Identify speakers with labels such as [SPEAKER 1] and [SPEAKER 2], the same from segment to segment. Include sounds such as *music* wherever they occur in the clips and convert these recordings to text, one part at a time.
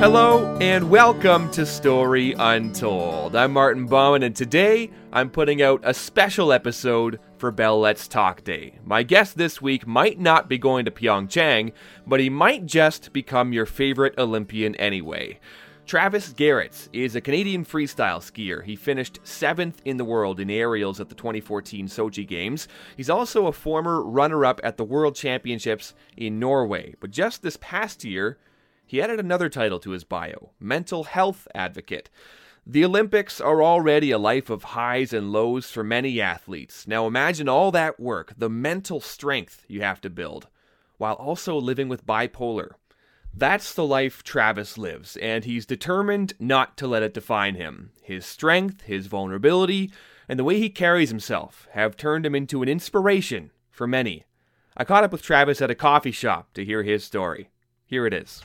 [SPEAKER 1] Hello and welcome to Story Untold. I'm Martin Bowman, and today I'm putting out a special episode for Bell Let's Talk Day. My guest this week might not be going to Pyeongchang, but he might just become your favorite Olympian anyway. Travis Gerrits is a Canadian freestyle skier. He finished seventh in the world in aerials at the 2014 Sochi Games. He's also a former runner up at the World Championships in Norway. But just this past year, he added another title to his bio mental health advocate. The Olympics are already a life of highs and lows for many athletes. Now imagine all that work, the mental strength you have to build, while also living with bipolar. That's the life Travis lives, and he's determined not to let it define him. His strength, his vulnerability, and the way he carries himself have turned him into an inspiration for many. I caught up with Travis at a coffee shop to hear his story. Here it is.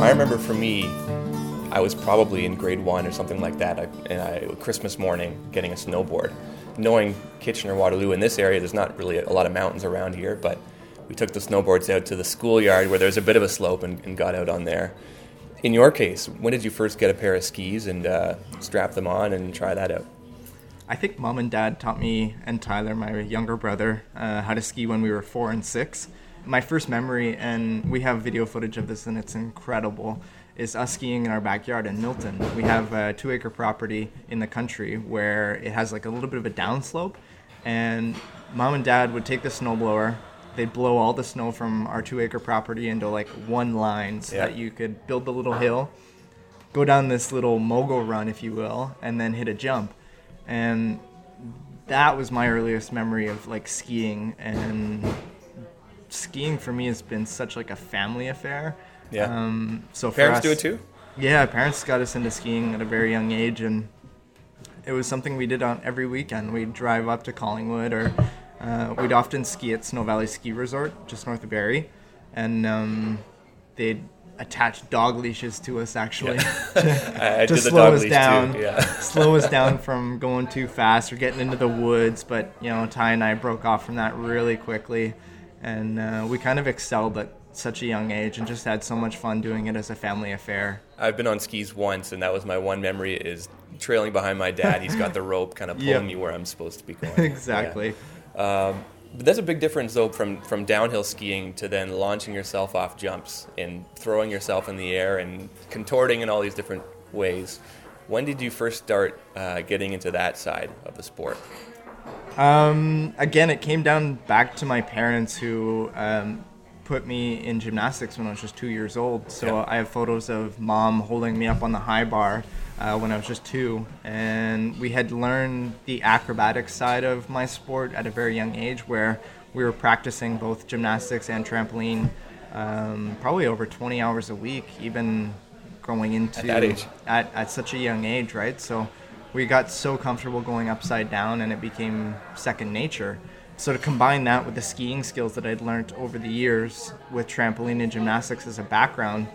[SPEAKER 2] I remember for me, I was probably in grade one or something like that, I, and I, Christmas morning getting a snowboard. Knowing Kitchener Waterloo in this area, there's not really a lot of mountains around here, but we took the snowboards out to the schoolyard where there's a bit of a slope and, and, got out on there. In your case, when did you first get a pair of skis and uh, strap them on and try that out?
[SPEAKER 3] I think mom and dad taught me and Tyler, my younger brother, uh, how to ski when we were four and six my first memory, and we have video footage of this, and it's incredible, is us skiing in our backyard in Milton. We have a two acre property in the country where it has like a little bit of a downslope, and mom and dad would take the snowblower. They'd blow all the snow from our two acre property into like one line so yeah. that you could build the little hill, go down this little mogul run, if you will, and then hit a jump. And that was my earliest memory of like skiing and skiing for me has been such like a family affair.
[SPEAKER 2] Yeah. Um, so parents us, do it too.
[SPEAKER 3] Yeah, parents got us into skiing at a very young age, and it was something we did on every weekend. We'd drive up to Collingwood, or uh, we'd often ski at Snow Valley Ski Resort, just north of Barrie, and um, they'd attach dog leashes to us actually
[SPEAKER 2] yeah. *laughs* to, to slow us
[SPEAKER 3] down,
[SPEAKER 2] yeah. *laughs*
[SPEAKER 3] slow us down from going too fast or getting into the woods. But you know, Ty and I broke off from that really quickly and uh, we kind of excelled at such a young age and just had so much fun doing it as a family affair.
[SPEAKER 2] I've been on skis once, and that was my one memory: is trailing behind my dad. He's got the *laughs* rope, kind of pulling yep. me where I'm supposed to be going.
[SPEAKER 3] exactly.
[SPEAKER 2] Yeah. Um, but that's a big difference, though, from from downhill skiing to then launching yourself off jumps and throwing yourself in the air and contorting in all these different ways. When did you first start uh, getting into that side of the sport?
[SPEAKER 3] Um, again, it came down back to my parents who um, put me in gymnastics when I was just two years old. So yeah. I have photos of mom holding me up on the high bar uh, when I was just two. And we had learned the acrobatic side of my sport at a very young age where we were practicing both gymnastics and trampoline um, probably over 20 hours a week, even going into
[SPEAKER 2] at that age.
[SPEAKER 3] At, at such a young age, right? So we got so comfortable going upside down and it became second nature. So to combine that with the skiing skills that I'd learned over the years with trampoline and gymnastics as a background,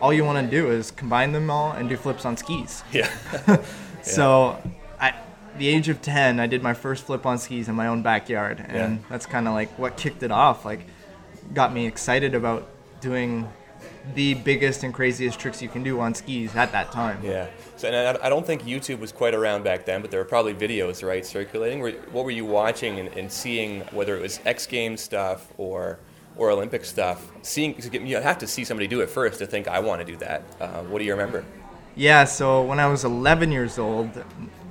[SPEAKER 3] all you want to do is combine them all and do flips on skis.
[SPEAKER 2] Yeah. *laughs*
[SPEAKER 3] so at the age of 10, I did my first flip on skis in my own backyard and yeah. that's kind of like what kicked it off, like got me excited about doing the biggest and craziest tricks you can do on skis at that time.
[SPEAKER 2] Yeah. So, and I, I don't think YouTube was quite around back then, but there were probably videos, right, circulating. What were you watching and, and seeing, whether it was X Games stuff or or Olympic stuff? Seeing you have to see somebody do it first to think I want to do that. Uh, what do you remember?
[SPEAKER 3] Yeah. So when I was 11 years old,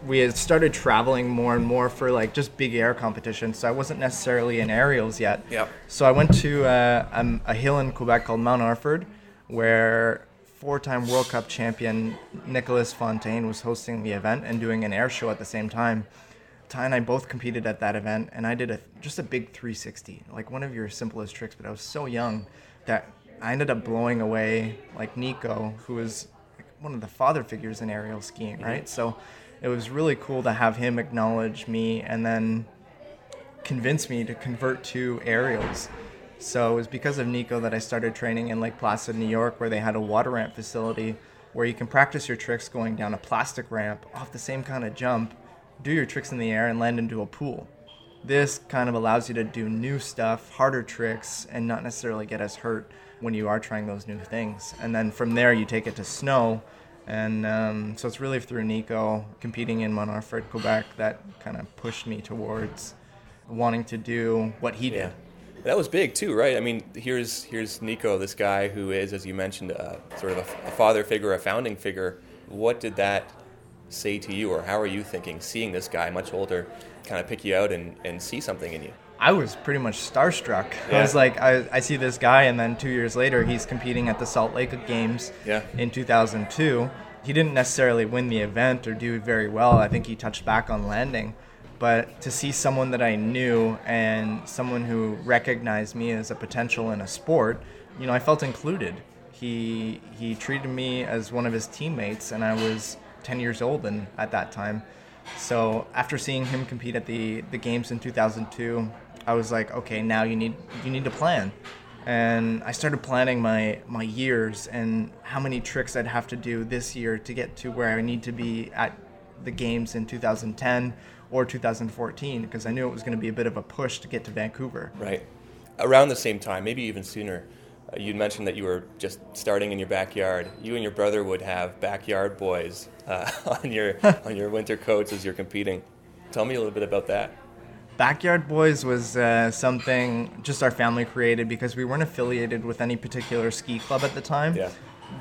[SPEAKER 3] we had started traveling more and more for like just big air competitions. So I wasn't necessarily in aerials yet.
[SPEAKER 2] Yeah.
[SPEAKER 3] So I went to uh, um, a hill in Quebec called Mount Orford, where four-time World Cup champion Nicolas Fontaine was hosting the event and doing an air show at the same time. Ty and I both competed at that event, and I did a just a big 360, like one of your simplest tricks. But I was so young that I ended up blowing away like Nico, who was one of the father figures in aerial skiing, mm-hmm. right? So it was really cool to have him acknowledge me and then convince me to convert to aerials. So it was because of Nico that I started training in Lake Placid, New York, where they had a water ramp facility where you can practice your tricks going down a plastic ramp off the same kind of jump, do your tricks in the air, and land into a pool. This kind of allows you to do new stuff, harder tricks, and not necessarily get as hurt when you are trying those new things. And then from there, you take it to snow. And um, so it's really through Nico competing in Mont Orford, Quebec, that kind of pushed me towards wanting to do what he did.
[SPEAKER 2] Yeah. That was big too, right? I mean, here's here's Nico, this guy who is, as you mentioned, uh, sort of a, a, father figure, a founding figure. What did that say to you, or how are you thinking, seeing this guy, much older, kind of pick you out and, and see something in you?
[SPEAKER 3] I was pretty much starstruck.
[SPEAKER 2] Yeah.
[SPEAKER 3] I was like, I, I see this guy, and then two years later, he's competing at the Salt Lake Games
[SPEAKER 2] yeah.
[SPEAKER 3] in 2002. He didn't necessarily win the event or do very well. I think he touched back on landing but to see someone that I knew and someone who recognized me as a potential in a sport, you know, I felt included. He he treated me as one of his teammates, and I was 10 years old and at that time. So after seeing him compete at the the games in 2002, I was like, okay, now you need you need to plan. And I started planning my my years and how many tricks I'd have to do this year to get to where I need to be at the games in 2010 or 2014 because I knew it was going to be a bit of a push to get to Vancouver.
[SPEAKER 2] Right. Around the same time, maybe even sooner, uh, you mentioned that you were just starting in your backyard. You and your brother would have backyard boys uh, *laughs* on your *laughs* on your winter coats as you're competing. Tell me a little bit about that.
[SPEAKER 3] Backyard Boys was uh, something just our family created because we weren't affiliated with any particular ski club at the time.
[SPEAKER 2] Yeah.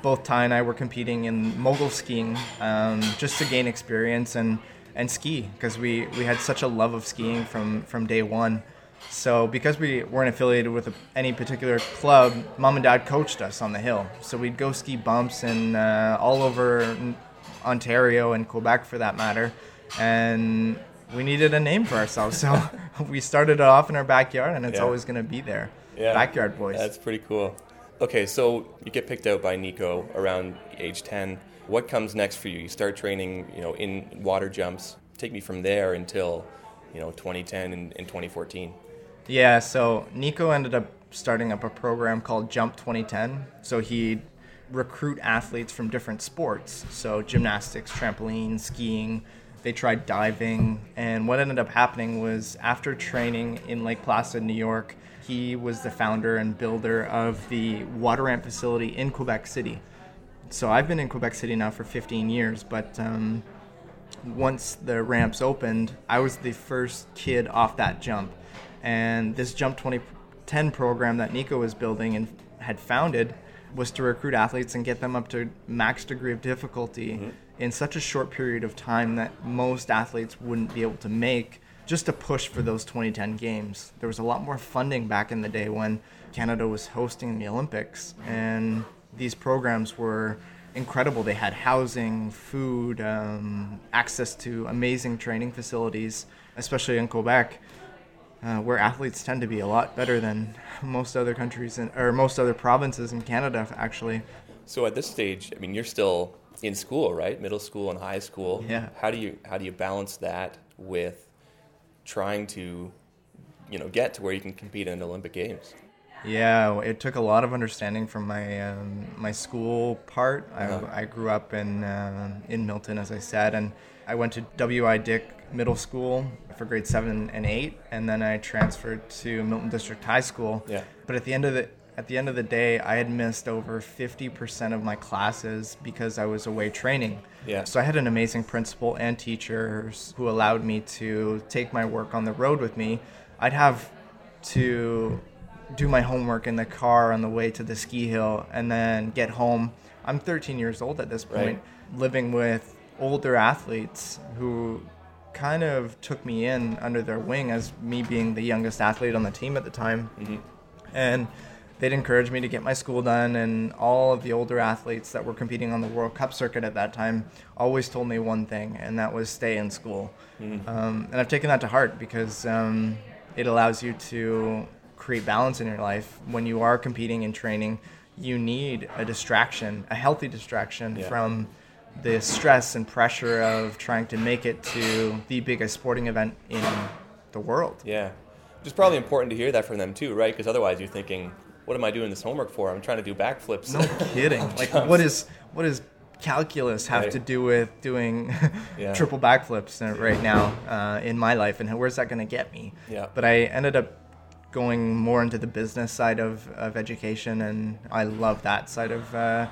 [SPEAKER 3] Both Ty and I were competing in mogul skiing um, just to gain experience and and ski because we, we had such a love of skiing from, from day one. So because we weren't affiliated with any particular club, mom and dad coached us on the hill. So we'd go ski bumps and uh, all over Ontario and Quebec for that matter, and we needed a name for ourselves. So *laughs* we started it off in our backyard, and it's
[SPEAKER 2] yeah.
[SPEAKER 3] always going to be there.
[SPEAKER 2] Yeah.
[SPEAKER 3] Backyard boys.
[SPEAKER 2] That's pretty cool. Okay, so you get picked out by Nico around age 10 what comes next for you? You start training, you know, in water jumps. Take me from there until, you know, 2010 and, and 2014.
[SPEAKER 3] Yeah, so Nico ended up starting up a program called Jump 2010. So he'd recruit athletes from different sports. So gymnastics, trampoline, skiing. They tried diving. And what ended up happening was after training in Lake Placid, New York, he was the founder and builder of the water ramp facility in Quebec City so I've been in Quebec City now for 15 years, but um, once the ramps opened, I was the first kid off that jump. And this Jump 2010 program that Nico was building and had founded was to recruit athletes and get them up to max degree of difficulty mm-hmm. in such a short period of time that most athletes wouldn't be able to make just to push for those 2010 games. There was a lot more funding back in the day when Canada was hosting the Olympics and these programs were incredible. They had housing, food, um, access to amazing training facilities, especially in Quebec, uh, where athletes tend to be a lot better than most other countries in, or most other provinces in Canada, actually.
[SPEAKER 2] So at this stage, I mean, you're still in school, right? Middle school and high school.
[SPEAKER 3] Yeah.
[SPEAKER 2] How do you how do you balance that with trying to, you know, get to where you can compete in Olympic Games?
[SPEAKER 3] Yeah, it took a lot of understanding from my um, my school part. Uh-huh. I, I, grew up in uh, in Milton, as I said, and I went to W.I. Dick Middle School for grade seven and eight, and then I transferred to Milton District High School.
[SPEAKER 2] Yeah.
[SPEAKER 3] But at the end of the at the end of the day, I had missed over 50% of my classes because I was away training.
[SPEAKER 2] Yeah.
[SPEAKER 3] So I had an amazing principal and teachers who allowed me to take my work on the road with me. I'd have to do my homework in the car on the way to the ski hill and then get home. I'm 13 years old at this point,
[SPEAKER 2] right.
[SPEAKER 3] living with older athletes who kind of took me in under their wing as me being the youngest athlete on the team at the time.
[SPEAKER 2] Mm-hmm.
[SPEAKER 3] And they'd encourage me to get my school done and all of the older athletes that were competing on the world cup circuit at that time always told me one thing and that was stay in school
[SPEAKER 2] mm-hmm.
[SPEAKER 3] um, and i've taken that to heart because um, it allows you to create balance in your life when you are competing and training you need a distraction a healthy distraction
[SPEAKER 2] yeah.
[SPEAKER 3] from the stress and pressure of trying to make it to the biggest sporting event in the world
[SPEAKER 2] yeah Which is probably important to hear that from them too right because otherwise you're thinking what am i doing this homework for i'm trying to do backflips
[SPEAKER 3] no *laughs* kidding like what is what is calculus have
[SPEAKER 2] Right.
[SPEAKER 3] to do with doing *laughs*
[SPEAKER 2] Yeah.
[SPEAKER 3] triple backflips right now uh, in my life, and where's that going to get me?
[SPEAKER 2] Yeah.
[SPEAKER 3] But I ended up going more into the business side of, of education, and I love that side of uh,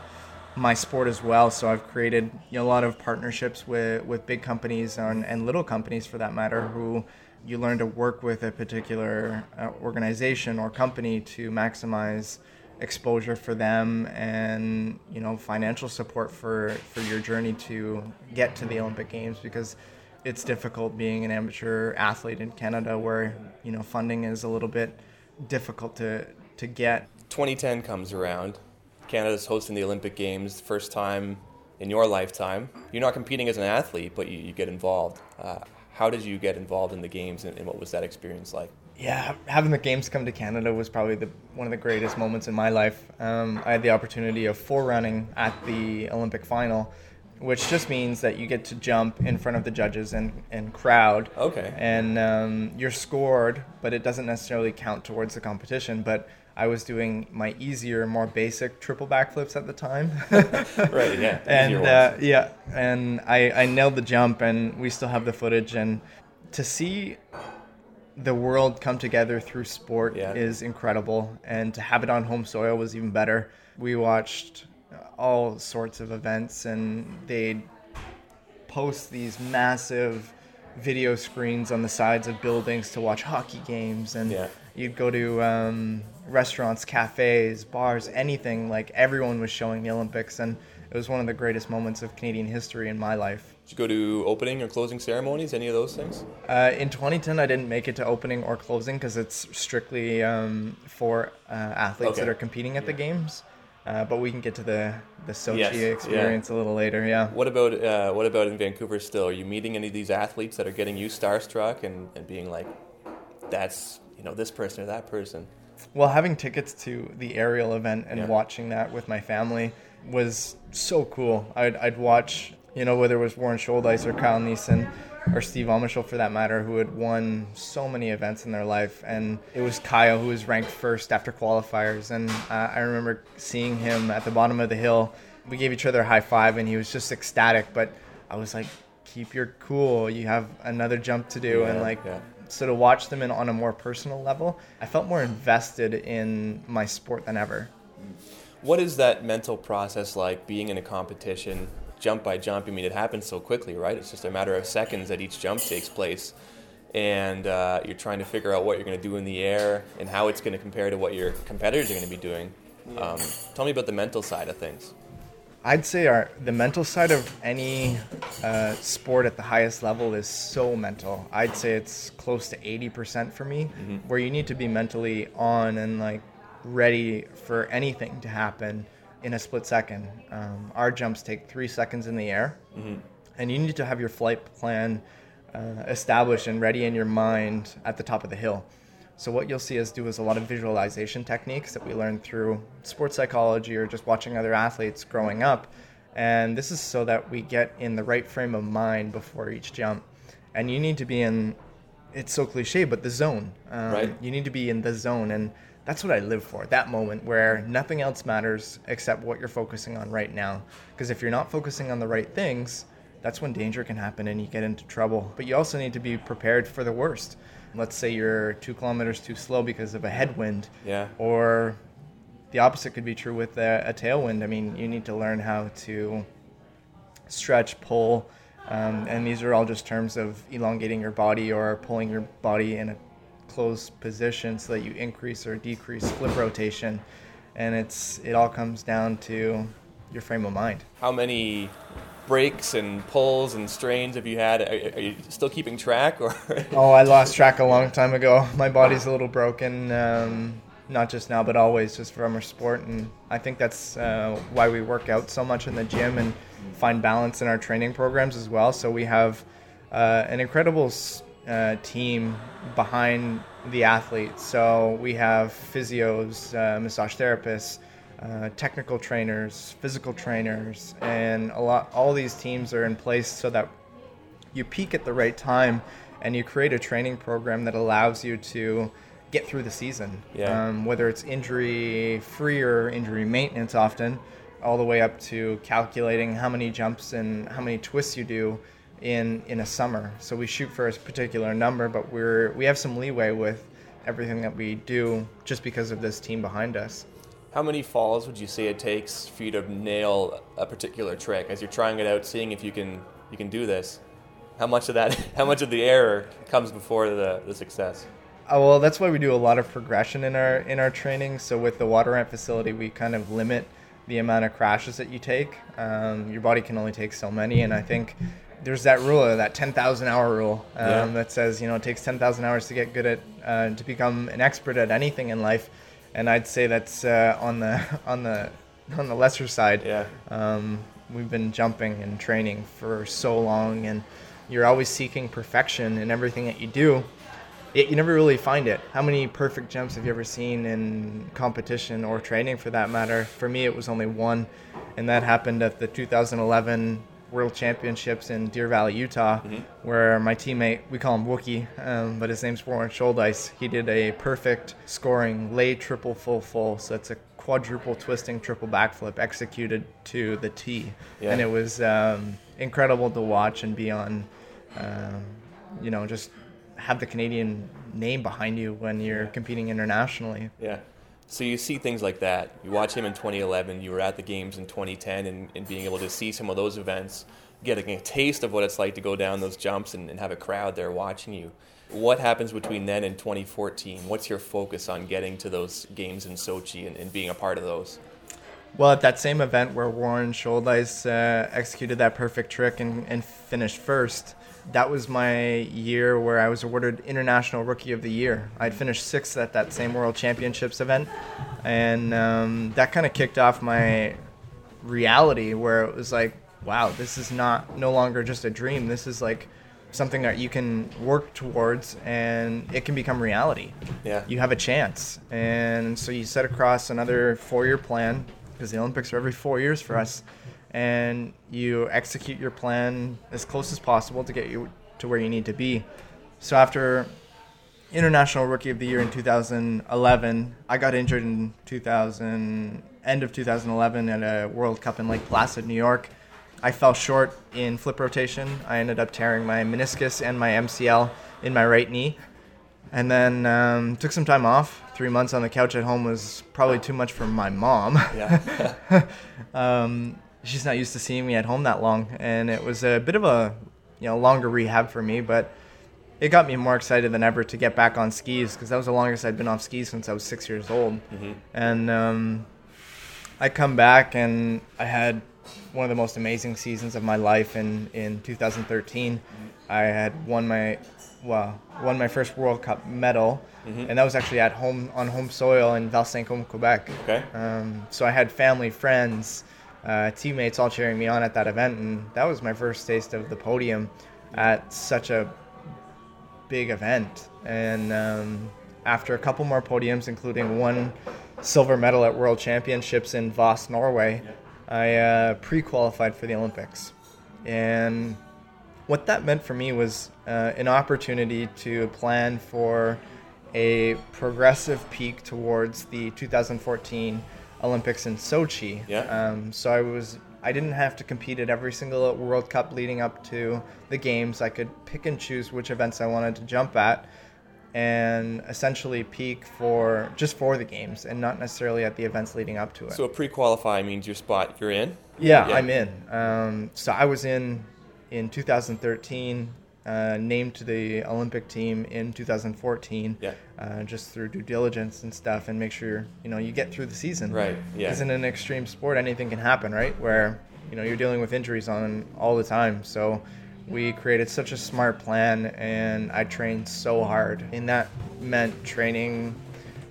[SPEAKER 3] my sport as well. So I've created you know, a lot of partnerships with, with big companies and, and little companies for that matter who you learn to work with a particular uh, organization or company to maximize exposure for them and you know financial support for for your journey to get to the Olympic Games because it's difficult being an amateur athlete in Canada where you know funding is a little bit difficult to to get
[SPEAKER 2] 2010 comes around. Canada's hosting the Olympic Games, first time in your lifetime. You're not competing as an athlete, but you, you get involved. Uh, how did you get involved in the games, and, and what was that experience like?
[SPEAKER 3] yeah, having the games come to Canada was probably the, one of the greatest moments in my life. Um, I had the opportunity of forerunning at the Olympic final, which just means that you get to jump in front of the judges and, and crowd.
[SPEAKER 2] Okay.
[SPEAKER 3] And um, you're scored, but it doesn't necessarily count towards the competition. But I was doing my easier, more basic triple backflips at the time. *laughs*
[SPEAKER 2] Right, yeah. *laughs*
[SPEAKER 3] and uh, yeah, and I, I nailed the jump, and we still have the footage. And to see the world come together through sport
[SPEAKER 2] Yeah.
[SPEAKER 3] is incredible, and to have it on home soil was even better. We watched all sorts of events, and they'd post these massive video screens on the sides of buildings to watch hockey games and
[SPEAKER 2] Yeah.
[SPEAKER 3] you'd go to um, restaurants cafes bars anything like everyone was showing the olympics and it was one of the greatest moments of canadian history in my life
[SPEAKER 2] Did you go to opening or closing ceremonies, any of those things?
[SPEAKER 3] uh, in 2010 i didn't make it to opening or closing because it's strictly um, for uh, athletes
[SPEAKER 2] Okay.
[SPEAKER 3] that are competing at the games uh, but we can get to the the sochi
[SPEAKER 2] Yes, yeah.
[SPEAKER 3] experience a little later yeah
[SPEAKER 2] What about uh, what about in Vancouver still? Are you meeting any of these athletes that are getting you starstruck and, and being like, that's you know this person or that person?
[SPEAKER 3] Well, having tickets to the aerial event and
[SPEAKER 2] Yeah.
[SPEAKER 3] watching that with my family was so cool. I'd, I'd watch, you know, whether it was Warren Shouldice or Kyle Nissen or Steve Omischl for that matter, who had won so many events in their life. And it was Kyle who was ranked first after qualifiers. And uh, I remember seeing him at the bottom of the hill. We gave each other a high five and he was just ecstatic. But I was like, keep your cool. You have another jump to do. and like,
[SPEAKER 2] yeah.
[SPEAKER 3] So to watch them in on a more personal level, I felt more invested in my sport than ever.
[SPEAKER 2] What is that mental process like being in a competition, jump by jump? I mean, it happens so quickly, right? It's just a matter of seconds that each jump takes place. And uh, you're trying to figure out what you're going to do in the air and how it's going to compare to what your competitors are going to be doing. Um, tell me about the mental side of things.
[SPEAKER 3] I'd say our the mental side of any uh, sport at the highest level is so mental. I'd say it's close to eighty percent for me, where you need to be mentally on and like ready for anything to happen in a split second. Um, our jumps take three seconds in the air, and you need to have your flight plan uh, established and ready in your mind at the top of the hill. So what you'll see us do is a lot of visualization techniques that we learned through sports psychology or just watching other athletes growing up. And this is so that we get in the right frame of mind before each jump. And you need to be in it's so cliche, but the zone. Um,
[SPEAKER 2] Right.
[SPEAKER 3] You need to be in the zone, and that's what I live for. That moment where nothing else matters except what you're focusing on right now. Because if you're not focusing on the right things, that's when danger can happen and you get into trouble. But you also need to be prepared for the worst. Let's say you're two kilometers too slow because of a headwind,
[SPEAKER 2] Yeah.
[SPEAKER 3] or the opposite could be true with a, a tailwind. I mean, you need to learn how to stretch, pull, um, and these are all just terms of elongating your body or pulling your body in a closed position so that you increase or decrease flip rotation. And it's it all comes down to your frame of mind.
[SPEAKER 2] How many breaks and pulls and strains have you had? Are, are you still keeping track, or *laughs*
[SPEAKER 3] Oh, I lost track a long time ago. My body's a little broken, um, not just now, but always, just from our sport. And I think that's uh, why we work out so much in the gym and find balance in our training programs as well. So we have uh, an incredible uh, team behind the athletes. So we have physios, uh, massage therapists, uh, technical trainers, physical trainers, and a lot. All these teams are in place so that you peak at the right time and you create a training program that allows you to get through the season.
[SPEAKER 2] Yeah.
[SPEAKER 3] Um, whether it's injury free or injury maintenance, often, all the way up to calculating how many jumps and how many twists you do in in a summer. So we shoot for a particular number, but we're we have some leeway with everything that we do just because of this team behind us.
[SPEAKER 2] How many falls would you say it takes for you to nail a particular trick as you're trying it out, seeing if you can you can do this? How much of that, *laughs* how much of the error comes before the, the success?
[SPEAKER 3] Uh, well, that's why we do a lot of progression in our in our training. So with the water ramp facility, we kind of limit the amount of crashes that you take. Um, your body can only take so many, and I think there's that rule, that 10,000 hour rule, um, yeah. that says you know it takes 10,000 hours to get good at uh, to become an expert at anything in life, and I'd say that's uh, on the *laughs* on the *laughs* on the lesser side.
[SPEAKER 2] Yeah.
[SPEAKER 3] Um, we've been jumping and training for so long, and you're always seeking perfection in everything that you do. You never really find it. How many perfect jumps have you ever seen in competition or training for that matter? For me, it was only one, and that happened at the 2011 World Championships in Deer Valley, Utah, mm-hmm. where my teammate, we call him Wookie, um, but his name's Warren Shouldice. He did a perfect scoring lay triple full full. So it's a quadruple twisting triple backflip executed to the T. Yeah. And it was um, incredible to watch and be on, um, you know, just have the Canadian name behind you when you're competing internationally.
[SPEAKER 2] Yeah. So you see things like that. You watch him in 2011. You were at the games in 2010, and, and being able to see some of those events, getting a taste of what it's like to go down those jumps and, and have a crowd there watching you. What happens between then and 2014? What's your focus on getting to those games in Sochi and, and being a part of those?
[SPEAKER 3] Well, at that same event where Warren Shouldice uh, executed that perfect trick and, and finished first, that was my year where I was awarded International Rookie of the Year. I'd finished sixth at that same World Championships event, and um, that kind of kicked off my reality where it was like, wow, this is not no longer just a dream. This is like something that you can work towards and it can become reality.
[SPEAKER 2] Yeah.
[SPEAKER 3] You have a chance. And so you set across another four year plan because the Olympics are every four years for us and you execute your plan as close as possible to get you to where you need to be. So after International Rookie of the Year in 2011, I got injured in 2000 end of 2011 at a World Cup in Lake Placid, New York. I fell short in flip rotation. I ended up tearing my meniscus and my MCL in my right knee. And then um, took some time off. Three months on the couch at home was probably too much for my mom.
[SPEAKER 2] Yeah. *laughs*
[SPEAKER 3] um, she's not used to seeing me at home that long, and it was a bit of a you know longer rehab for me, but it got me more excited than ever to get back on skis because that was the longest I'd been off skis since I was six years old. Mm-hmm. And um, I come back and I had one of the most amazing seasons of my life in in 2013. I had won my well won my first World Cup medal. Mm-hmm. And that was actually at home on home soil in Val-Saint-Côme, Quebec.
[SPEAKER 2] Okay.
[SPEAKER 3] Um, so I had family, friends, uh, teammates all cheering me on at that event, and that was my first taste of the podium at such a big event. And um, after a couple more podiums, including one silver medal at World Championships in Voss, Norway, I uh, pre-qualified for the Olympics. And what that meant for me was uh, an opportunity to plan for a progressive peak towards the 2014 Olympics in Sochi.
[SPEAKER 2] Yeah.
[SPEAKER 3] Um, so I was I didn't have to compete at every single World Cup leading up to the games. I could pick and choose which events I wanted to jump at and essentially peak for just for the games and not necessarily at the events leading up to it.
[SPEAKER 2] So a pre-qualify means your spot you're in.
[SPEAKER 3] Yeah, yeah. I'm in. Um, so I was in in 2013 uh, named to the Olympic team in 2014.
[SPEAKER 2] Yeah.
[SPEAKER 3] Uh, just through due diligence and stuff, and make sure you know you get through the season.
[SPEAKER 2] Right. Yeah.
[SPEAKER 3] Because in an extreme sport, anything can happen, right? Where you know you're dealing with injuries on all the time. So we created such a smart plan, and I trained so hard, and that meant training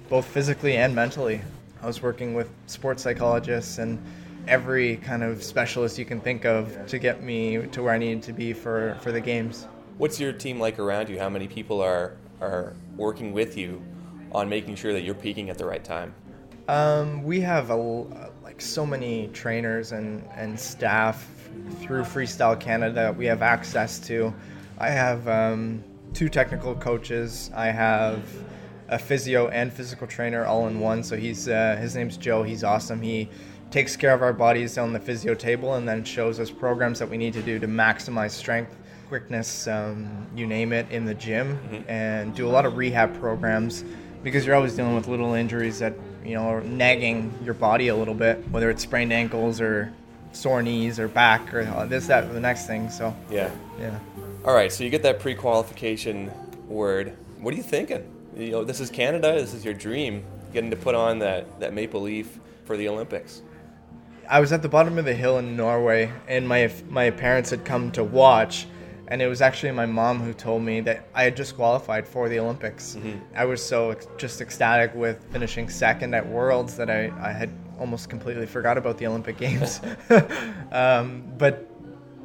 [SPEAKER 3] both physically and mentally. I was working with sports psychologists and every kind of specialist you can think of to get me to where I needed to be for, for the games.
[SPEAKER 2] What's your team like around you? How many people are are working with you on making sure that you're peaking at the right time?
[SPEAKER 3] Um, we have a, like so many trainers and, and staff through Freestyle Canada. We have access to. I have um, two technical coaches. I have a physio and physical trainer all in one. So he's uh, his name's Joe. He's awesome. He takes care of our bodies on the physio table and then shows us programs that we need to do to maximize strength, quickness, um, you name it, in the gym, mm-hmm. and do a lot of rehab programs because you're always dealing with little injuries that you know are nagging your body a little bit, whether it's sprained ankles or sore knees or back or this, that, or the next thing. So
[SPEAKER 2] yeah,
[SPEAKER 3] yeah.
[SPEAKER 2] All right, so you get that pre-qualification word. What are you thinking? You know, this is Canada. This is your dream, getting to put on that that maple leaf for the Olympics.
[SPEAKER 3] I was at the bottom of the hill in Norway, and my my parents had come to watch, and it was actually my mom who told me that I had just qualified for the Olympics. Mm-hmm. I was so ex- just ecstatic with finishing second at Worlds that I, I had almost completely forgot about the Olympic Games. *laughs* *laughs* um, but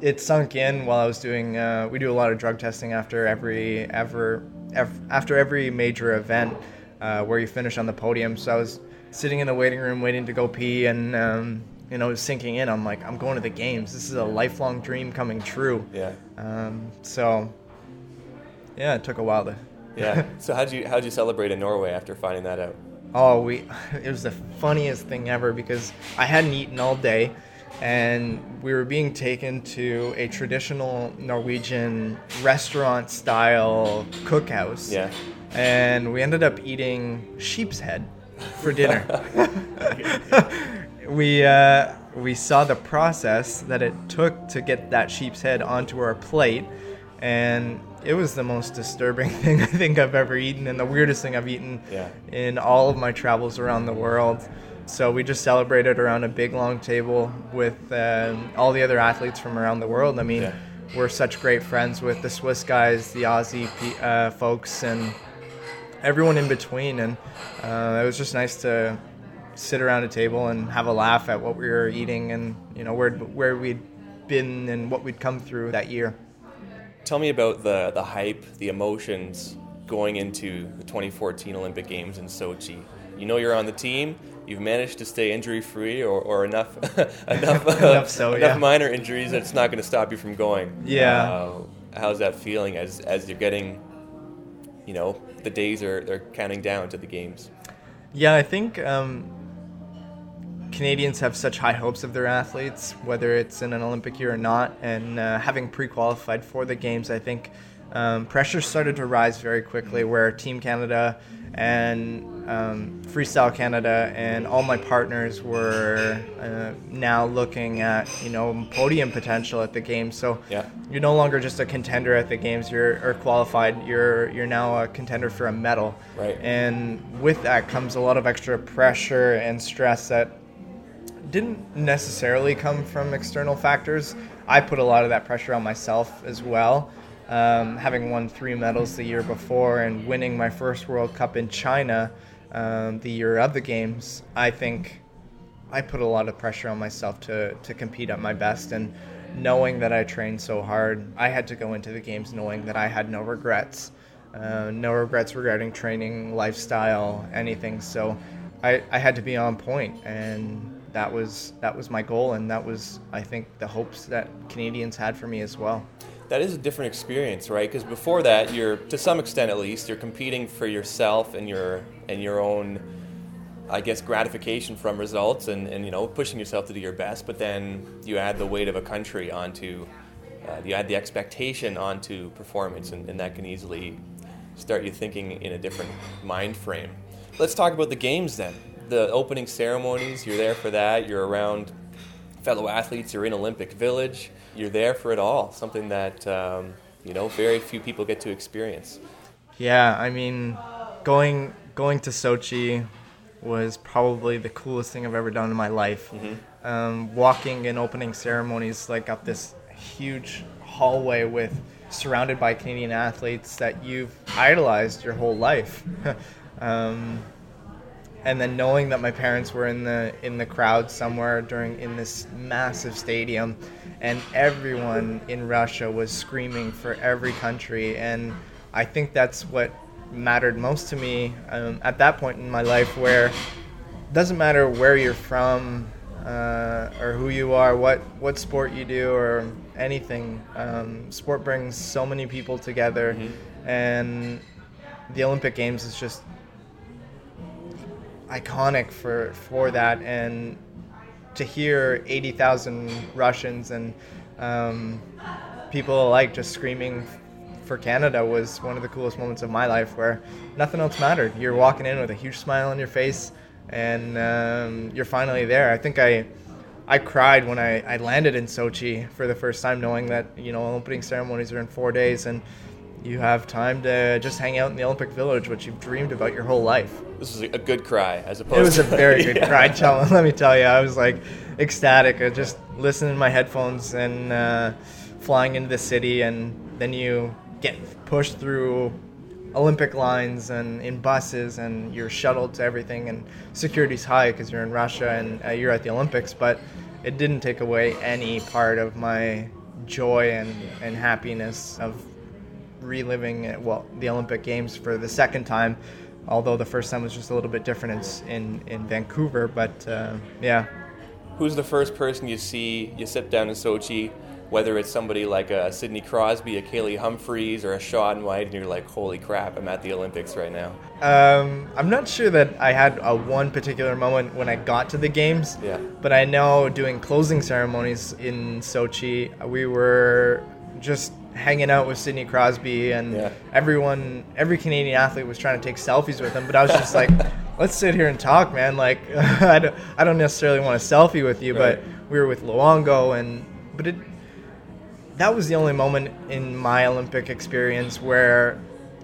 [SPEAKER 3] it sunk in while I was doing. Uh, we do a lot of drug testing after every ever, ever after every major event uh, where you finish on the podium. So I was sitting in the waiting room waiting to go pee and. Um, you know, sinking in. I'm like, I'm going to the games. This is a lifelong dream coming true.
[SPEAKER 2] Yeah.
[SPEAKER 3] Um, so, yeah, it took a while to. *laughs*
[SPEAKER 2] yeah. So how'd you how'd you celebrate in Norway after finding that out?
[SPEAKER 3] Oh, we. *laughs* It was the funniest thing ever because I hadn't eaten all day, and we were being taken to a traditional Norwegian restaurant style cookhouse.
[SPEAKER 2] Yeah.
[SPEAKER 3] And we ended up eating sheep's head for dinner. *laughs* we uh, we saw the process that it took to get that sheep's head onto our plate, and it was the most disturbing *laughs* thing I think I've ever eaten, and the weirdest thing I've eaten
[SPEAKER 2] yeah.
[SPEAKER 3] in all of my travels around the world. So we just celebrated around a big long table with um, all the other athletes from around the world. I mean, yeah. we're such great friends with the Swiss guys, the Aussie uh, folks, and everyone in between. And uh, it was just nice to sit around a table and have a laugh at what we were eating and you know where where we'd been and what we'd come through that year.
[SPEAKER 2] Tell me about the the hype, the emotions going into the 2014 Olympic Games in Sochi. You know you're on the team. You've managed to stay injury free or, or enough *laughs* enough *laughs* enough, so, enough yeah. minor injuries that it's not going to stop you from going.
[SPEAKER 3] Yeah. Uh,
[SPEAKER 2] how's that feeling as as you're getting, you know, the days are they're counting down to the games?
[SPEAKER 3] Yeah, I think um, Canadians have such high hopes of their athletes, whether it's in an Olympic year or not, and uh, having pre-qualified for the games, I think um, pressure started to rise very quickly. Where Team Canada and um, Freestyle Canada and all my partners were uh, now looking at you know podium potential at the games. So
[SPEAKER 2] yeah.
[SPEAKER 3] you're no longer just a contender at the games. You're or qualified. You're you're now a contender for a medal.
[SPEAKER 2] Right.
[SPEAKER 3] And with that comes a lot of extra pressure and stress that didn't necessarily come from external factors. I put a lot of that pressure on myself as well. Um, having won three medals the year before and winning my first World Cup in China um, the year of the Games, I think I put a lot of pressure on myself to, to compete at my best. And knowing that I trained so hard, I had to go into the Games knowing that I had no regrets. Uh, no regrets regarding training, lifestyle, anything. So I, I had to be on point, and that was that was my goal, and that was I think the hopes that Canadians had for me as well.
[SPEAKER 2] That is a different experience, right? Because before that, you're to some extent at least you're competing for yourself and your and your own, I guess, gratification from results, and, and you know pushing yourself to do your best. But then you add the weight of a country onto, uh, you add the expectation onto performance, and, and that can easily start you thinking in a different mind frame. Let's talk about the games then the opening ceremonies, you're there for that. You're around fellow athletes. You're in Olympic Village. You're there for it all. Something that um, you know very few people get to experience.
[SPEAKER 3] Yeah, I mean, going going to Sochi was probably the coolest thing I've ever done in my life. Mm-hmm. Um, walking in opening ceremonies like up this huge hallway with surrounded by Canadian athletes that you've idolized your whole life. *laughs* um, and then knowing that my parents were in the in the crowd somewhere during in this massive stadium and everyone in Russia was screaming for every country and I think that's what mattered most to me um, at that point in my life where it doesn't matter where you're from uh, or who you are what what sport you do or anything um, sport brings so many people together mm-hmm. and the Olympic Games is just iconic for for that and to hear 80,000 Russians and um, people like just screaming for Canada was one of the coolest moments of my life where nothing else mattered. You're walking in with a huge smile on your face and um, you're finally there. I think I I cried when I, I landed in Sochi for the first time, knowing that you know opening ceremonies are in four days and you have time to just hang out in the Olympic Village, which you've dreamed about your whole life.
[SPEAKER 2] This was a good cry, as opposed.
[SPEAKER 3] It was
[SPEAKER 2] to,
[SPEAKER 3] a very good *laughs*
[SPEAKER 2] yeah.
[SPEAKER 3] cry, Tell, *laughs* Let me tell you, I was like ecstatic. I just listening to my headphones and uh, flying into the city, and then you get pushed through Olympic lines and in buses, and you're shuttled to everything, and security's high because you're in Russia and uh, you're at the Olympics, but it didn't take away any part of my joy and, and happiness of reliving uh, well the Olympic Games for the second time. Although the first time was just a little bit different in in, in Vancouver, but uh, yeah,
[SPEAKER 2] Who's the first person you see? You sit down in Sochi, whether it's somebody like a Sidney Crosby, a Kaillie Humphries, or a Shaun White, and you're like, "Holy crap! I'm at the Olympics right now."
[SPEAKER 3] Um, I'm not sure that I had a one particular moment when I got to the games.
[SPEAKER 2] Yeah.
[SPEAKER 3] But I know doing closing ceremonies in Sochi, we were just hanging out with Sidney Crosby, and
[SPEAKER 2] Yeah.
[SPEAKER 3] everyone, every Canadian athlete was trying to take selfies with him. But I was just like, *laughs* let's sit here and talk, man. Like, *laughs* I don't, I don't necessarily want a selfie with you,
[SPEAKER 2] Right.
[SPEAKER 3] but we were with Luongo, and but it that was the only moment in my Olympic experience where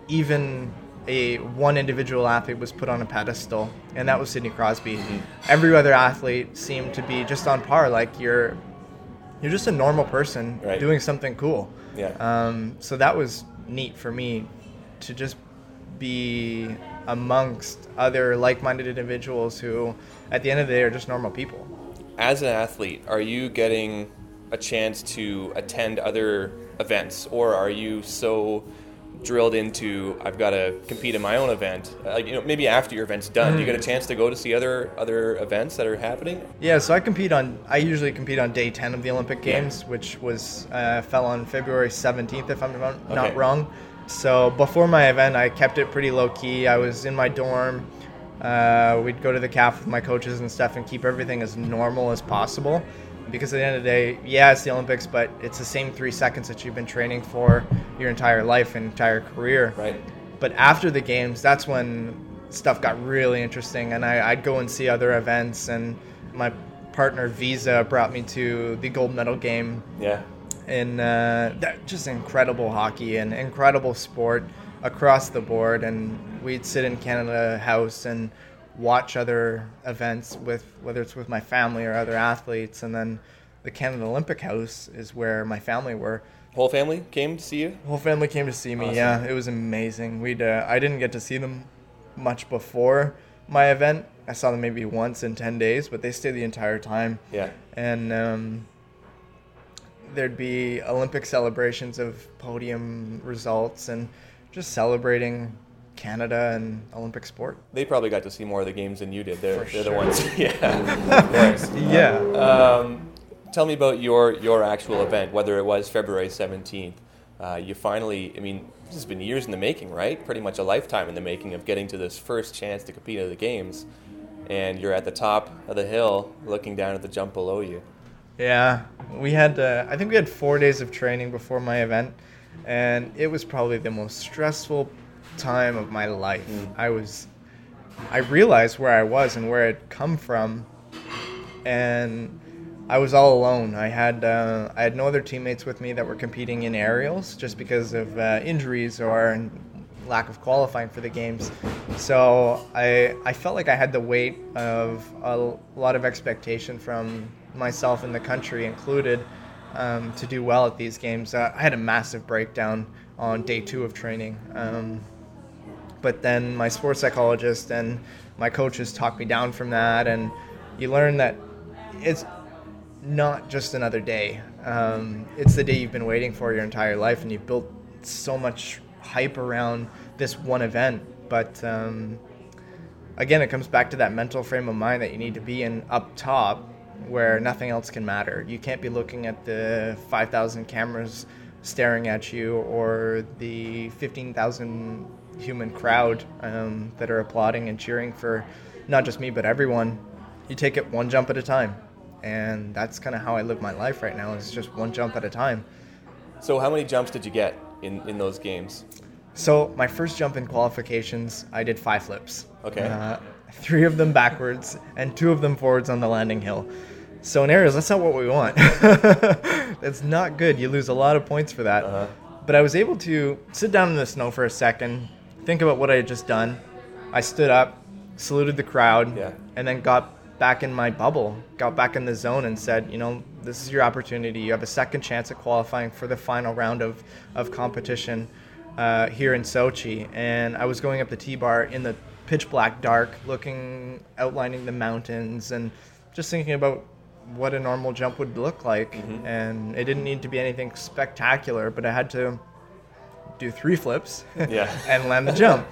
[SPEAKER 3] even a one individual athlete was put on a pedestal, and that was Sidney Crosby. Mm-hmm. Every other athlete seemed to be just on par. Like you're, you're just a normal person
[SPEAKER 2] Right.
[SPEAKER 3] doing something cool.
[SPEAKER 2] Yeah.
[SPEAKER 3] Um, so that was neat for me to just be amongst other like-minded individuals who, at the end of the day, are just normal people.
[SPEAKER 2] As an athlete, are you getting a chance to attend other events, or are you so drilled into I've got to compete in my own event? Like you know, maybe after your event's done, do you get a chance to go to see other other events that are happening?
[SPEAKER 3] Yeah, so I compete on. I usually compete on day ten of the Olympic Games, which was uh, fell on February seventeenth, if I'm not, not
[SPEAKER 2] Okay.
[SPEAKER 3] wrong. So before my event, I kept it pretty low key. I was in my dorm. Uh, we'd go to the calf with my coaches and stuff, and keep everything as normal as possible. Because at the end of the day, yeah, it's the Olympics, but it's the same three seconds that you've been training for your entire life and entire career.
[SPEAKER 2] Right.
[SPEAKER 3] But after the games, that's when stuff got really interesting, and I, I'd go and see other events. And my partner Visa brought me to the gold medal game,
[SPEAKER 2] Yeah.
[SPEAKER 3] and uh, that just incredible hockey and incredible sport across the board. And we'd sit in Canada House and watch other events with whether it's with my family or other athletes, and then the Canada Olympic House is where my family were.
[SPEAKER 2] Whole family came to see you.
[SPEAKER 3] Whole family came to see me.
[SPEAKER 2] Awesome.
[SPEAKER 3] Yeah, it was amazing. We'd uh, I didn't get to see them much before my event. I saw them maybe once in ten days, but they stayed the entire time.
[SPEAKER 2] Yeah.
[SPEAKER 3] And um, there'd be Olympic celebrations of podium results and just celebrating Canada and Olympic sport.
[SPEAKER 2] They probably got to see more of the games than you did. They're, they're the ones. *laughs* yeah. *laughs*
[SPEAKER 3] Yeah.
[SPEAKER 2] Um, tell me about your your actual event, whether it was February seventeenth. Uh, you finally, I mean, this has been years in the making, right? Pretty much a lifetime in the making of getting to this first chance to compete at the games, and you're at the top of the hill, looking down at the jump below you.
[SPEAKER 3] Yeah, we had. Uh, I think we had four days of training before my event, and it was probably the most stressful time of my life. I was. I realized where I was and where I'd come from, and I was all alone. I had uh, I had no other teammates with me that were competing in aerials just because of uh, injuries or lack of qualifying for the games. So I I felt like I had the weight of a lot of expectation from myself and the country included um, to do well at these games. Uh, I had a massive breakdown on day two of training. Um, but then my sports psychologist and my coaches talked me down from that and you learn that it's not just another day. Um, it's the day you've been waiting for your entire life and you've built so much hype around this one event. But um, again it comes back to that mental frame of mind that you need to be in up top where nothing else can matter. You can't be looking at the 5000 cameras staring at you or the 15000 human crowd um, that are applauding and cheering for not just me but everyone you take it one jump at a time and that's kind of how I live my life right now. Is just one jump at a time.
[SPEAKER 2] So how many jumps did you get in, in those games?
[SPEAKER 3] So my first jump in qualifications, I did five flips.
[SPEAKER 2] Okay.
[SPEAKER 3] Uh, three of them backwards and two of them forwards on the landing hill. So in areas, that's not what we want. *laughs* that's not good. You lose a lot of points for that.
[SPEAKER 2] Uh-huh.
[SPEAKER 3] But I was able to sit down in the snow for a second, think about what I had just done. I stood up, saluted the crowd,
[SPEAKER 2] Yeah.
[SPEAKER 3] and then got back in my bubble, got back in the zone, and said, you know, this is your opportunity. You have a second chance at qualifying for the final round of, of competition uh, here in Sochi. And I was going up the T bar in the pitch black dark, looking, outlining the mountains, and just thinking about what a normal jump would look like. And it didn't need to be anything spectacular, but I had to do three flips
[SPEAKER 2] Yeah. *laughs*
[SPEAKER 3] and land the jump.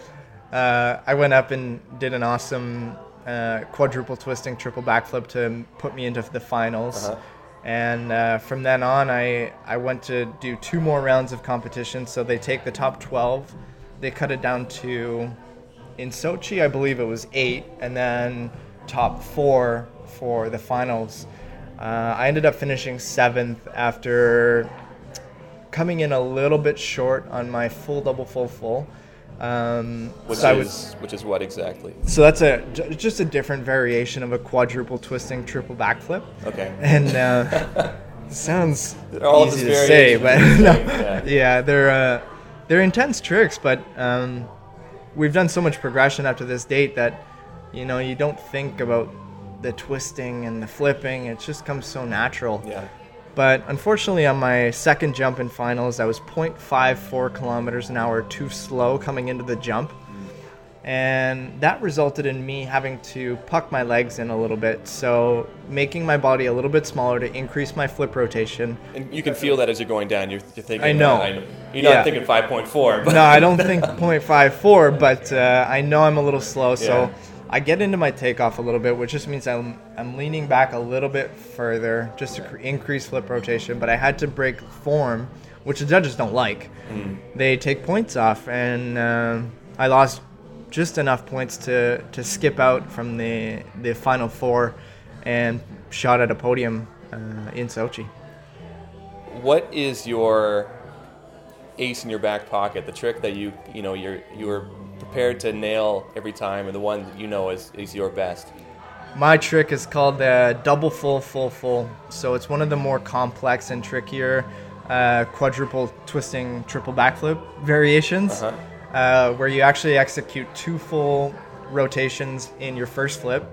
[SPEAKER 3] Uh, I went up and did an awesome uh, quadruple twisting triple backflip to put me into the finals.
[SPEAKER 2] Uh-huh.
[SPEAKER 3] And uh, from then on, I, I went to do two more rounds of competition. So they take the top 12, they cut it down to, in Sochi, I believe it was eight, and then top four for the finals. Uh, I ended up finishing seventh after coming in a little bit short on my full double full full. Um,
[SPEAKER 2] Which
[SPEAKER 3] so
[SPEAKER 2] is which is what exactly?
[SPEAKER 3] so that's a j- just a different variation of a quadruple twisting triple backflip.
[SPEAKER 2] Okay.
[SPEAKER 3] And uh, *laughs* sounds
[SPEAKER 2] all
[SPEAKER 3] easy to say, but no,
[SPEAKER 2] of the same, *laughs* yeah.
[SPEAKER 3] yeah, they're uh, they're intense tricks. But um, we've done so much progression to this date that you know you don't think about the twisting and the flipping. It just comes so natural.
[SPEAKER 2] Yeah.
[SPEAKER 3] But unfortunately, on my second jump in finals, I was 0.54 kilometers an hour too slow coming into the jump. And that resulted in me having to puck my legs in a little bit. So, making my body a little bit smaller to increase my flip rotation.
[SPEAKER 2] And you can feel that as you're going down. You're, you're thinking.
[SPEAKER 3] I know.
[SPEAKER 2] uh, you're
[SPEAKER 3] Yeah.
[SPEAKER 2] not thinking 5.4, but
[SPEAKER 3] No, I don't think *laughs* 0.54, but uh, I know I'm a little slow. So,
[SPEAKER 2] Yeah.
[SPEAKER 3] I get into my takeoff a little bit, which just means I'm, I'm leaning back a little bit further just to cr- increase flip rotation. But I had to break form, which the judges don't like. They take points off, and um I lost just enough points to, to skip out from the, the final four and shot at a podium uh, in Sochi.
[SPEAKER 2] what is your ace in your back pocket? The trick that you you know you're you're prepared to nail every time, and the one that you know is is your best.
[SPEAKER 3] My trick is called the double full full full. So it's one of the more complex and trickier uh, quadruple twisting triple backflip variations,
[SPEAKER 2] Uh-huh.
[SPEAKER 3] uh, where you actually execute two full rotations in your first flip.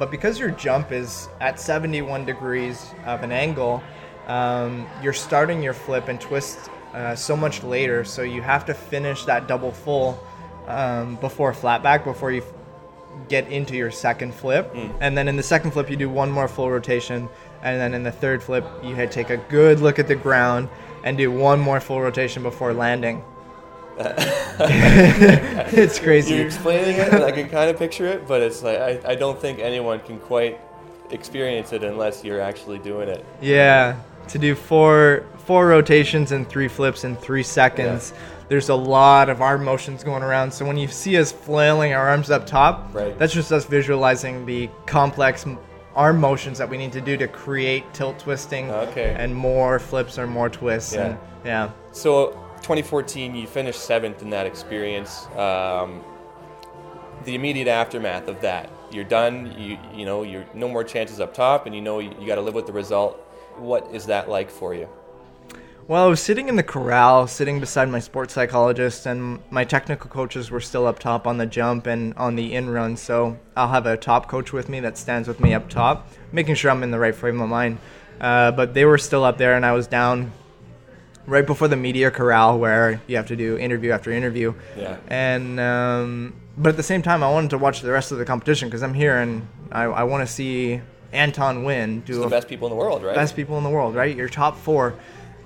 [SPEAKER 3] But because your jump is at 71 degrees of an angle, um, you're starting your flip and twist uh, so much later. So you have to finish that double full um, before flat back, before you get into your second flip. And then in the second flip, you do one more full rotation. And then in the third flip, you had take a good look at the ground and do one more full rotation before landing. *laughs* it's crazy.
[SPEAKER 2] You're explaining it, and I can kind of picture it, but it's like I, I don't think anyone can quite experience it unless you're actually doing it.
[SPEAKER 3] Yeah, to do four four rotations and three flips in three seconds. There's a lot of arm motions going around. So when you see us flailing our arms up top,
[SPEAKER 2] Right.
[SPEAKER 3] that's just us visualizing the complex arm motions that we need to do to create tilt twisting
[SPEAKER 2] Okay.
[SPEAKER 3] and more flips or more twists.
[SPEAKER 2] Yeah.
[SPEAKER 3] And, yeah.
[SPEAKER 2] So 2014, you finished seventh in that experience. Um, the immediate aftermath of that, you're done. You you know you're no more chances up top, and you know you, you got to live with the result. What is that like for you?
[SPEAKER 3] Well, I was sitting in the corral, sitting beside my sports psychologist, and my technical coaches were still up top on the jump and on the in run. So I'll have a top coach with me that stands with me up top, making sure I'm in the right frame of mind. Uh, but they were still up there, and I was down right before the media corral where you have to do interview after interview.
[SPEAKER 2] Yeah.
[SPEAKER 3] And um, but at the same time, I wanted to watch the rest of the competition because I'm here and I, I want to see Anton win. Do
[SPEAKER 2] It's the best people in the world, right?
[SPEAKER 3] best people in the world, right? Your top four,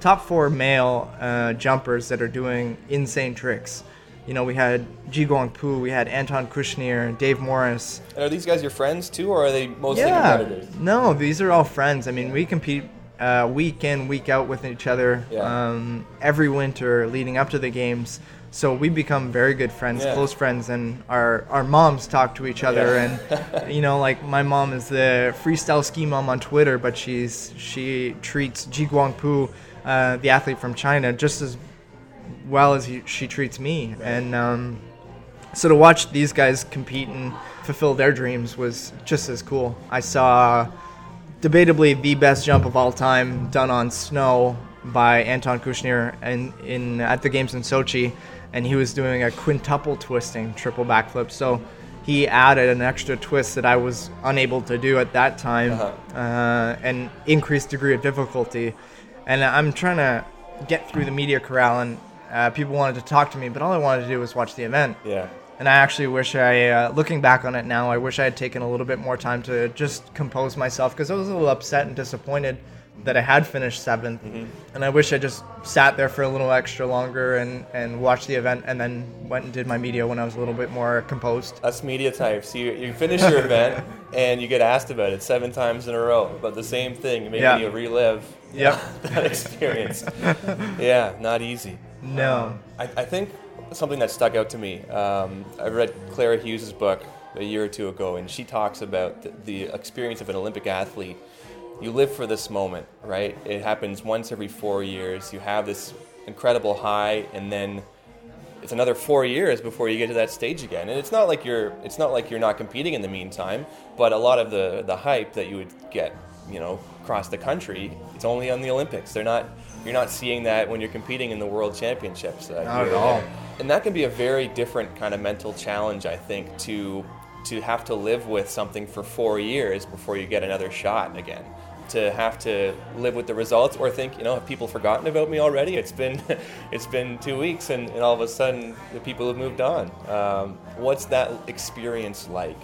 [SPEAKER 3] top four male uh, jumpers that are doing insane tricks. You know, we had Qi Guangpu, we had Anton Kushnir, Dave Morris.
[SPEAKER 2] And are these guys your friends too, or are they mostly competitors?
[SPEAKER 3] no, these are all friends. I mean, we compete uh, week in, week out with each other
[SPEAKER 2] Yeah.
[SPEAKER 3] um, every winter leading up to the games. So we become very good friends,
[SPEAKER 2] Yeah.
[SPEAKER 3] close friends, and our our moms talk to each other. And *laughs* you know, like my mom is the freestyle ski mom on Twitter, but she's she treats Qi Guangpu, uh, the athlete from China, just as well as he, she treats me. And um, so to watch these guys compete and fulfill their dreams was just as cool. I saw debatably the best jump of all time done on snow by Anton Kushnir and in at the games in Sochi, and he was doing a quintuple twisting triple backflip. So he added an extra twist that I was unable to do at that time,
[SPEAKER 2] Uh-huh.
[SPEAKER 3] uh, an increased degree of difficulty. And I'm trying to get through the media corral, and uh, people wanted to talk to me, but all I wanted to do was watch the event.
[SPEAKER 2] Yeah.
[SPEAKER 3] And I actually wish I, uh, looking back on it now, I wish I had taken a little bit more time to just compose myself because I was a little upset and disappointed that I had finished 7th And I wish I just sat there for a little extra longer and, and watched the event and then went and did my media when I was a little bit more composed.
[SPEAKER 2] Us media types, you, you finish your event *laughs* and you get asked about it seven times in a row about the same thing, making
[SPEAKER 3] Yeah.
[SPEAKER 2] you relive *laughs*
[SPEAKER 3] Yep. *laughs*
[SPEAKER 2] that experience. yeah, not easy.
[SPEAKER 3] No.
[SPEAKER 2] I, I think something that stuck out to me. Um, I read Clara Hughes' book a year or two ago, and she talks about the, the experience of an Olympic athlete. You live for this moment, right? It happens once every four years. You have this incredible high, and then it's another four years before you get to that stage again. And it's not like you're it's not like you're not competing in the meantime, but a lot of the the hype that you would get, you know, across the country, it's only on the Olympics. They're not you're not seeing that when you're competing in the World Championships. Uh,
[SPEAKER 3] Not at all.
[SPEAKER 2] And that can be a very different kind of mental challenge, I think, to to have to live with something for four years before you get another shot again. To have to live with the results, or think, you know, have people forgotten about me already? It's been, *laughs* it's been two weeks, and, and all of a sudden, the people have moved on. Um, what's that experience like?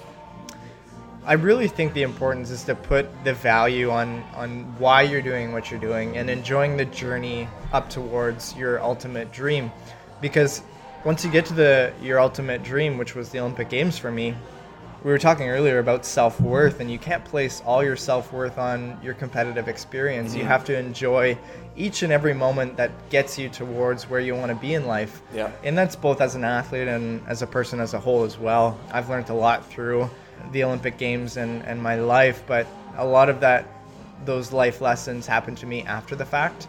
[SPEAKER 3] I really think the importance is to put the value on on why you're doing what you're doing and enjoying the journey up towards your ultimate dream because once you get to the your ultimate dream which was the Olympic Games for me we were talking earlier about self-worth and you can't place all your self-worth on your competitive experience you mm. have to enjoy each and every moment that gets you towards where you want to be in life
[SPEAKER 2] Yeah.
[SPEAKER 3] and that's both as an athlete and as a person as a whole as well. I've learned a lot through the Olympic Games and, and my life, but a lot of that, those life lessons happened to me after the fact.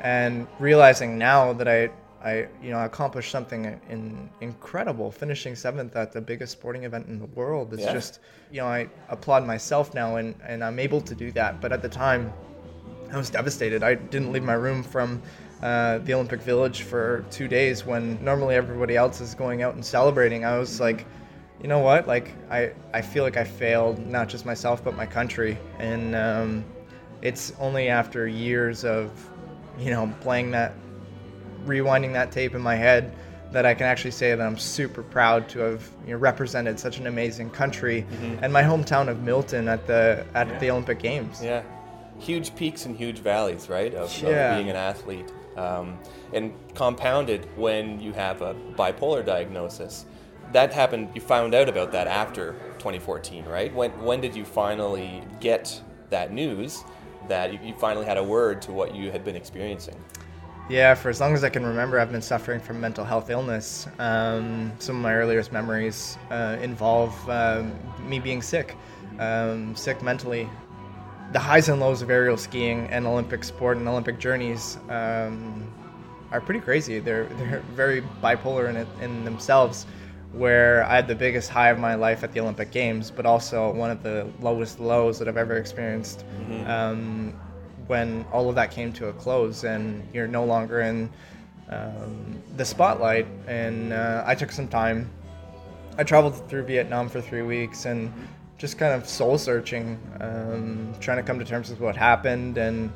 [SPEAKER 3] And realizing now that I, I you know, accomplished something in, incredible, finishing seventh at the biggest sporting event in the world. It's
[SPEAKER 2] Yeah.
[SPEAKER 3] just, you know, I applaud myself now and, and I'm able to do that. But at the time, I was devastated. I didn't leave my room from uh, the Olympic Village for two days when normally everybody else is going out and celebrating. I was like, you know what? Like, I, I feel like I failed, not just myself, but my country. And um, it's only after years of, you know, playing that, rewinding that tape in my head that I can actually say that I'm super proud to have you know, represented such an amazing country and my hometown of Milton at the at the Olympic Games.
[SPEAKER 2] Yeah, huge peaks and huge valleys, right? Of, of being an athlete, um, and compounded when you have a bipolar diagnosis. That happened. You found out about that after 2014, right? When when did you finally get that news that you finally had a word to what you had been experiencing?
[SPEAKER 3] Yeah, for as long as I can remember, I've been suffering from mental health illness. Um, some of my earliest memories uh, involve um, me being sick, um, sick mentally. The highs and lows of aerial skiing and Olympic sport and Olympic journeys um, are pretty crazy. They're they're very bipolar in it, in themselves. Where I had the biggest high of my life at the Olympic Games, but also one of the lowest lows that I've ever experienced. Um, when all of that came to a close and you're no longer in um, the spotlight. And uh, I took some time. I traveled through Vietnam for three weeks and just kind of soul searching, um, trying to come to terms with what happened. And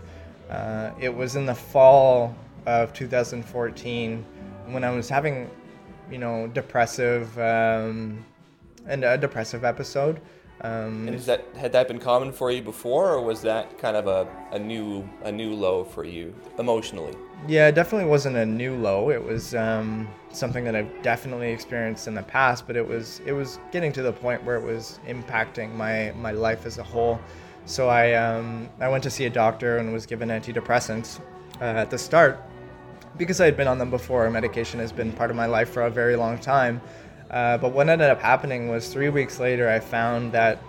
[SPEAKER 3] uh, it was in the fall of 2014 when I was having, you know, depressive um, and a depressive episode. Um,
[SPEAKER 2] And is that had that been common for you before, or was that kind of a, a new a new low for you emotionally?
[SPEAKER 3] Yeah, it definitely wasn't a new low. It was um, something that I've definitely experienced in the past, but it was it was getting to the point where it was impacting my my life as a whole. So I um, I went to see a doctor and was given antidepressants uh, at the start, because I had been on them before, medication has been part of my life for a very long time. Uh, but what ended up happening was three weeks later, I found that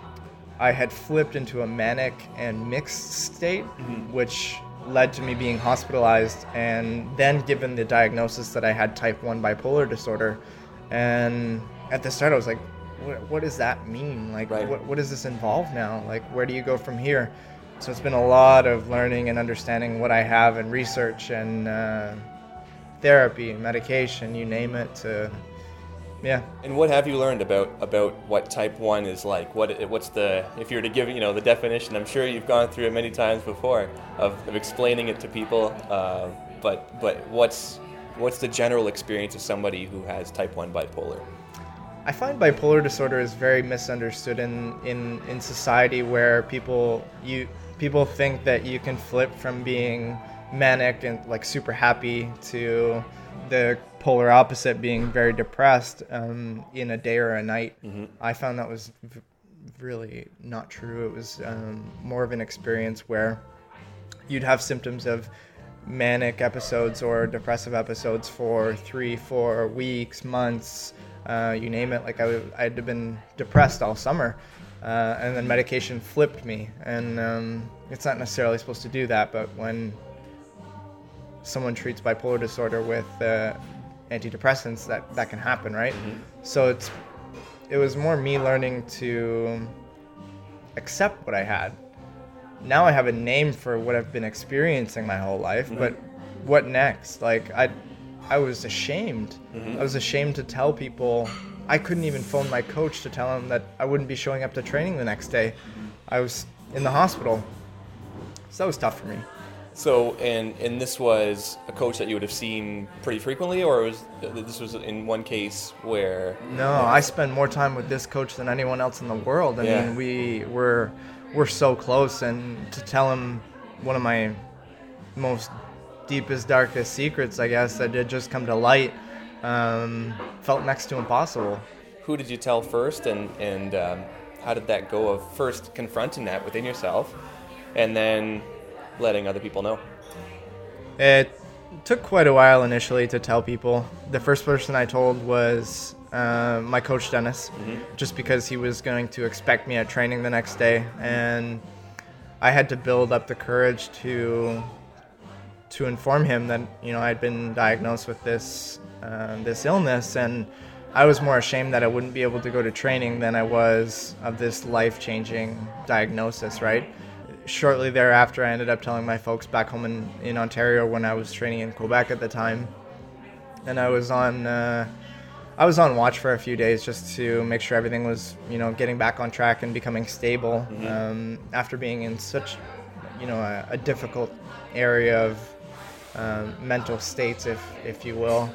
[SPEAKER 3] I had flipped into a manic and mixed state, mm-hmm. which led to me being hospitalized and then given the diagnosis that I had type 1 bipolar disorder. And at the start, I was like, what, what does that mean? Like, right. what, what does this involve now? Like, where do you go from here? So it's been a lot of learning and understanding what I have and research and uh, therapy, medication, you name it, to yeah.
[SPEAKER 2] And what have you learned about about what type one is like? What what's the if you were to give you know the definition? I'm sure you've gone through it many times before of, of explaining it to people. Uh, but but what's what's the general experience of somebody who has type one bipolar?
[SPEAKER 3] I find bipolar disorder is very misunderstood in, in, in society where people you people think that you can flip from being manic and like super happy to the polar opposite being very depressed um, in a day or a night. Mm-hmm. I found that was v- really not true. It was um, more of an experience where you'd have symptoms of manic episodes or depressive episodes for three, four weeks, months, uh, you name it. Like I, w- I'd have been depressed all summer. Uh, and then medication flipped me. And um, it's not necessarily supposed to do that, but when someone treats bipolar disorder with uh, antidepressants, that that can happen, right? Mm-hmm. So it's it was more me learning to accept what I had. Now I have a name for what I've been experiencing my whole life, mm-hmm. but what next? Like I I was ashamed. Mm-hmm. I was ashamed to tell people I couldn't even phone my coach to tell him that I wouldn't be showing up to training the next day. I was in the hospital. So that was tough for me.
[SPEAKER 2] So, and and this was a coach that you would have seen pretty frequently, or was this was in one case where?
[SPEAKER 3] No, I spend more time with this coach than anyone else in the world. I yeah. mean, we were we're so close, and to tell him one of my most deepest, darkest secrets, I guess, that did just come to light, um, felt next to impossible.
[SPEAKER 2] Who did you tell first, and and um, how did that go? Of first confronting that within yourself, and then letting other people know?
[SPEAKER 3] It took quite a while initially to tell people. The first person I told was uh, my coach Dennis, mm-hmm. just because he was going to expect me at training the next day, and I had to build up the courage to to inform him that you know I'd been diagnosed with this uh, this illness, and I was more ashamed that I wouldn't be able to go to training than I was of this life changing diagnosis, right? Shortly thereafter, I ended up telling my folks back home in, in Ontario when I was training in Quebec at the time, and I was on uh, I was on watch for a few days just to make sure everything was you know getting back on track and becoming stable mm-hmm. um, after being in such you know a, a difficult area of um, mental states, if if you will.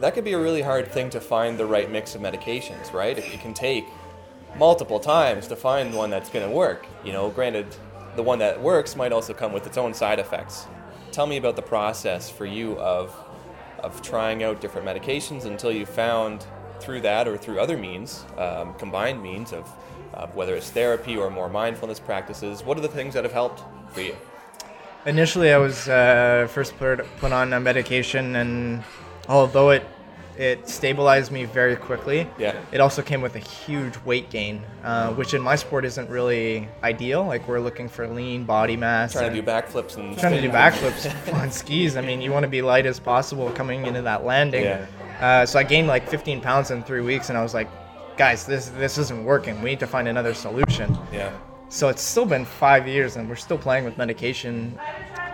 [SPEAKER 2] That could be a really hard thing to find the right mix of medications, right? It can take multiple times to find one that's going to work. You know, granted, the one that works might also come with its own side effects. Tell me about the process for you of of trying out different medications until you found through that or through other means, um, combined means of whether it's therapy or more mindfulness practices. What are the things that have helped for you?
[SPEAKER 3] Initially, I was uh, first put on a medication, and although it it stabilized me very quickly.
[SPEAKER 2] Yeah.
[SPEAKER 3] It also came with a huge weight gain, uh, which in my sport isn't really ideal. Like we're looking for lean body mass.
[SPEAKER 2] Trying to do backflips and
[SPEAKER 3] trying to do backflips *laughs* on skis. I mean, you want to be light as possible coming into that landing.
[SPEAKER 2] Yeah.
[SPEAKER 3] Uh, so I gained like 15 pounds in three weeks, and I was like, guys, this this isn't working. We need to find another solution.
[SPEAKER 2] Yeah.
[SPEAKER 3] So it's still been five years, and we're still playing with medication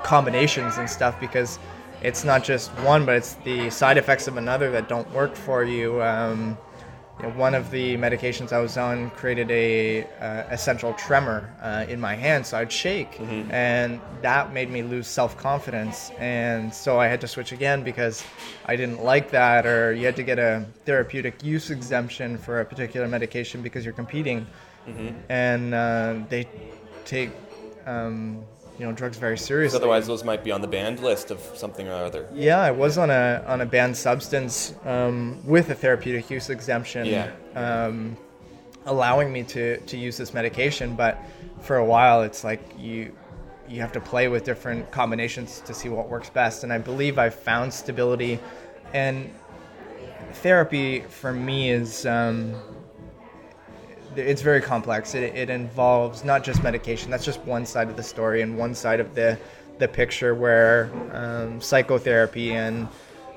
[SPEAKER 3] combinations and stuff because it's not just one, but it's the side effects of another that don't work for you. Um, you know, one of the medications I was on created a uh, essential tremor uh, in my hand, so I'd shake, mm-hmm. and that made me lose self confidence. And so I had to switch again because I didn't like that, or you had to get a therapeutic use exemption for a particular medication because you're competing, mm-hmm. and uh, they take um, you know drugs very seriously.
[SPEAKER 2] Otherwise, those might be on the banned list of something or other.
[SPEAKER 3] Yeah, I was on a on a banned substance um, with a therapeutic use exemption,
[SPEAKER 2] yeah.
[SPEAKER 3] um, allowing me to to use this medication. But for a while, it's like you you have to play with different combinations to see what works best. And I believe I've found stability. And therapy for me is um, it's very complex. It, it involves not just medication. That's just one side of the story and one side of the the picture where um, psychotherapy and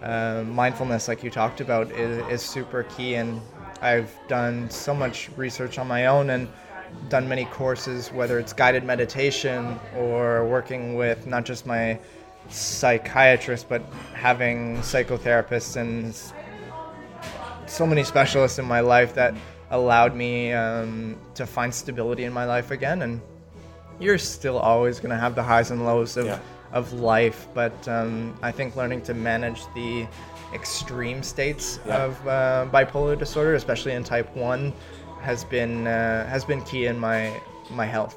[SPEAKER 3] uh, mindfulness, like you talked about, is, is super key. And I've done so much research on my own and done many courses, whether it's guided meditation or working with not just my psychiatrist, but having psychotherapists and so many specialists in my life that allowed me um, to find stability in my life again. And you're still always going to have the highs and lows of,
[SPEAKER 2] Yeah.
[SPEAKER 3] of life, but um, I think learning to manage the extreme states
[SPEAKER 2] Yeah.
[SPEAKER 3] of uh, bipolar disorder, especially in type one, has been uh, has been key in my my health.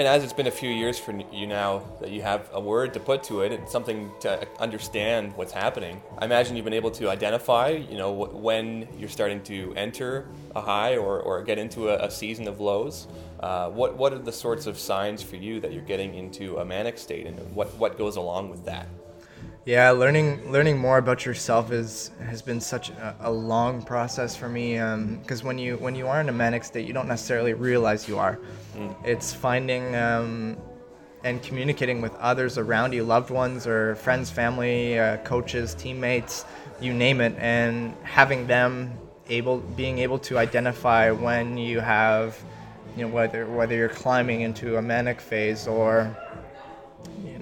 [SPEAKER 2] And as it's been a few years for you now that you have a word to put to it and something to understand what's happening, I imagine you've been able to identify, you know, when you're starting to enter a high or, or get into a, a season of lows. Uh, what what are the sorts of signs for you that you're getting into a manic state, and what what goes along with that?
[SPEAKER 3] Yeah, learning learning more about yourself is has been such a, a long process for me. Because when you when you are in a manic state, you don't necessarily realize you are. It's finding um, and communicating with others around you, loved ones or friends, family, uh, coaches, teammates, you name it, and having them able being able to identify when you have, you know, whether whether you're climbing into a manic phase or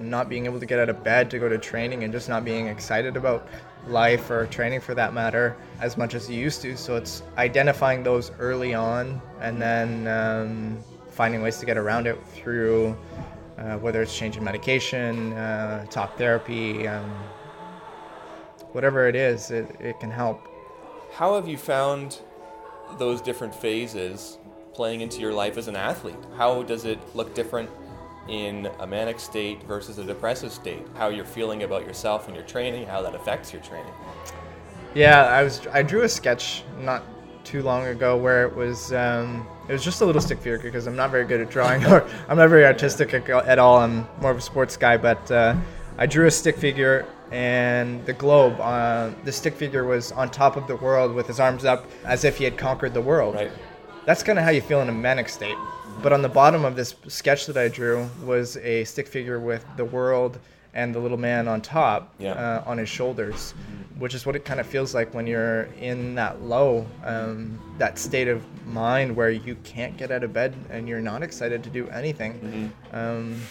[SPEAKER 3] not being able to get out of bed to go to training and just not being excited about life or training for that matter as much as you used to. So it's identifying those early on and then um, finding ways to get around it through uh, whether it's changing medication, uh, talk therapy, um, whatever it is, it, it can help.
[SPEAKER 2] How have you found those different phases playing into your life as an athlete? How does it look different in a manic state versus a depressive state? How you're feeling about yourself and your training, how that affects your training?
[SPEAKER 3] Yeah, I was I drew a sketch not too long ago where it was um, it was just a little stick figure because I'm not very good at drawing or *laughs* I'm not very artistic at at all. I'm more of a sports guy, but uh, I drew a stick figure and the globe. Uh, the stick figure was on top of the world with his arms up as if he had conquered the world.
[SPEAKER 2] Right?
[SPEAKER 3] That's kind of how you feel in a manic state. But on the bottom of this sketch that I drew was a stick figure with the world and the little man on top
[SPEAKER 2] Yeah.
[SPEAKER 3] uh, on his shoulders, which is what it kind of feels like when you're in that low, um, that state of mind where you can't get out of bed and you're not excited to do anything. Um,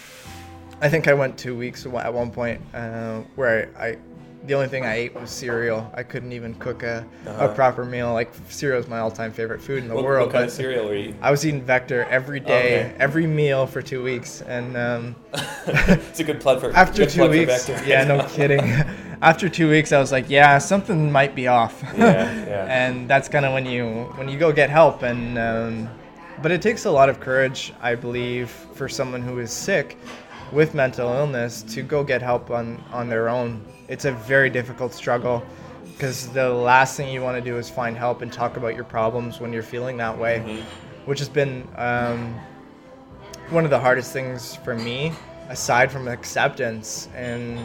[SPEAKER 3] I think I went two weeks at one point uh, where I, I, the only thing I ate was cereal. I couldn't even cook a, a proper meal. Like cereal is my all-time favorite food in the
[SPEAKER 2] Uh-huh. What,
[SPEAKER 3] world.
[SPEAKER 2] what kind of cereal were you eating?
[SPEAKER 3] I was eating Vector every day,
[SPEAKER 2] Okay.
[SPEAKER 3] every meal for two weeks, and um, *laughs*
[SPEAKER 2] it's a good plug for
[SPEAKER 3] after
[SPEAKER 2] good
[SPEAKER 3] two weeks,
[SPEAKER 2] Vector.
[SPEAKER 3] yeah, no *laughs* kidding. *laughs* after two weeks, I was like, yeah, something might be off.
[SPEAKER 2] Yeah, yeah.
[SPEAKER 3] and that's kind of when you when you go get help, and um, but it takes a lot of courage, I believe, for someone who is sick with mental illness to go get help on on their own. It's a very difficult struggle because the last thing you want to do is find help and talk about your problems when you're feeling that way, which has been um, one of the hardest things for me, aside from acceptance. And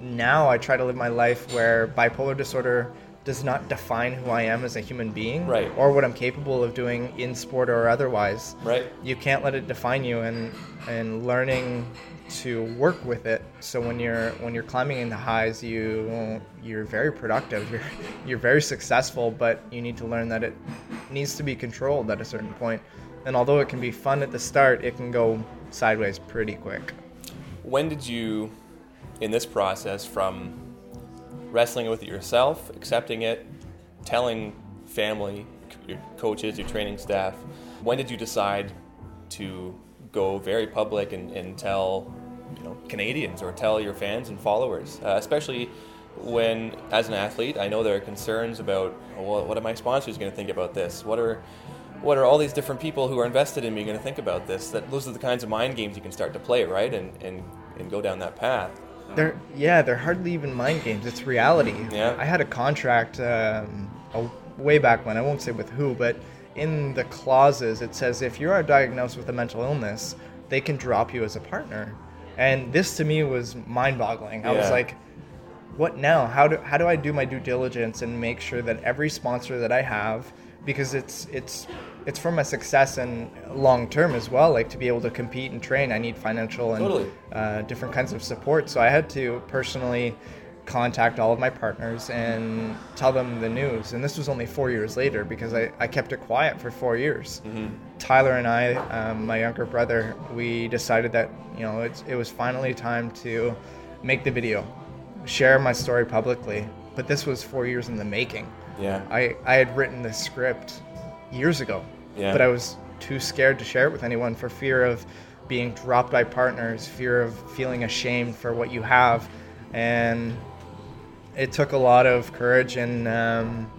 [SPEAKER 3] now I try to live my life where bipolar disorder does not define who I am as a human being
[SPEAKER 2] Right.
[SPEAKER 3] or what I'm capable of doing in sport or otherwise.
[SPEAKER 2] Right.
[SPEAKER 3] You can't let it define you and and learning to work with it. So when you're when you're climbing into highs, you you're very productive. *laughs* You're you're very successful, but you need to learn that it needs to be controlled at a certain point. And although it can be fun at the start, it can go sideways pretty quick.
[SPEAKER 2] When did you, in this process, from wrestling with it yourself, accepting it, telling family, your coaches, your training staff, when did you decide to go very public and, and tell you know, Canadians or tell your fans and followers, uh, especially when, as an athlete, I know there are concerns about well, what are my sponsors going to think about this? What are what are all these different people who are invested in me going to think about this? That those are the kinds of mind games you can start to play, right? And and, and go down that path.
[SPEAKER 3] They're yeah, they're hardly even mind games. It's reality.
[SPEAKER 2] Yeah.
[SPEAKER 3] I had a contract um, a, way back when. I won't say with who, but in the clauses it says if you are diagnosed with a mental illness, they can drop you as a partner. And this to me was mind-boggling. I was like, what now? How do how do I do my due diligence and make sure that every sponsor that I have, because it's it's it's for my success and long term as well. Like to be able to compete and train, I need financial and
[SPEAKER 2] Totally.
[SPEAKER 3] uh, different kinds of support. So I had to personally contact all of my partners and tell them the news. And this was only four years later because I, I kept it quiet for four years. Tyler and I, um, my younger brother, we decided that you know it's, it was finally time to make the video, share my story publicly. But this was four years in the making.
[SPEAKER 2] Yeah.
[SPEAKER 3] I, I had written the script years ago,
[SPEAKER 2] Yeah.
[SPEAKER 3] but I was too scared to share it with anyone for fear of being dropped by partners, fear of feeling ashamed for what you have. And it took a lot of courage and um,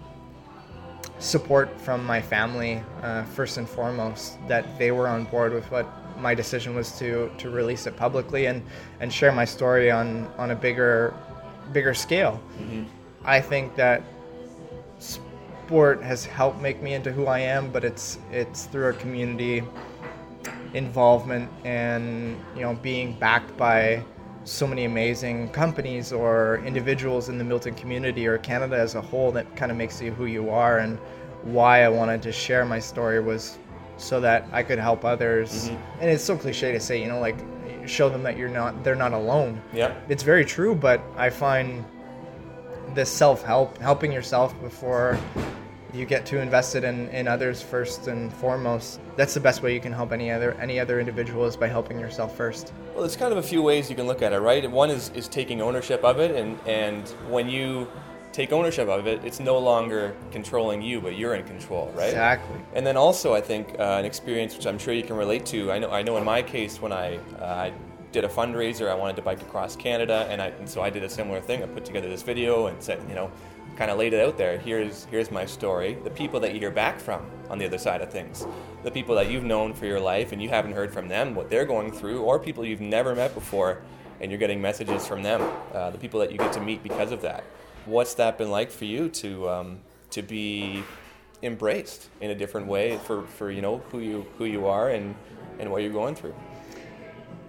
[SPEAKER 3] support from my family, uh, first and foremost, that they were on board with what my decision was to, to release it publicly and, and share my story on, on a bigger bigger scale. I think that sport has helped make me into who I am, but it's it's through a community involvement and you know being backed by so many amazing companies or individuals in the Milton community or Canada as a whole that kind of makes you who you are and why I wanted to share my story was so that I could help others. Mm-hmm. And it's so cliche to say, you know, like show them that you're not they're not alone.
[SPEAKER 2] Yeah.
[SPEAKER 3] It's very true, but I find this self-help, helping yourself before you get too invested in, in others first and foremost. That's the best way you can help any other any other individual is by helping yourself first.
[SPEAKER 2] Well, there's kind of a few ways you can look at it, right? One is, is taking ownership of it, and, and when you take ownership of it, it's no longer controlling you, but you're in control, right?
[SPEAKER 3] Exactly.
[SPEAKER 2] And then also, I think uh, an experience which I'm sure you can relate to. I know, I know in my case, when I, uh, I did a fundraiser, I wanted to bike across Canada, and, I, and so I did a similar thing. I put together this video and said, you know, kind of laid it out there. Here's here's my story. The people that you hear back from on the other side of things, the people that you've known for your life and you haven't heard from them what they're going through, or people you've never met before, and you're getting messages from them. Uh, the people that you get to meet because of that. What's that been like for you to um, to be embraced in a different way for, for you know who you who you are and, and what you're going through?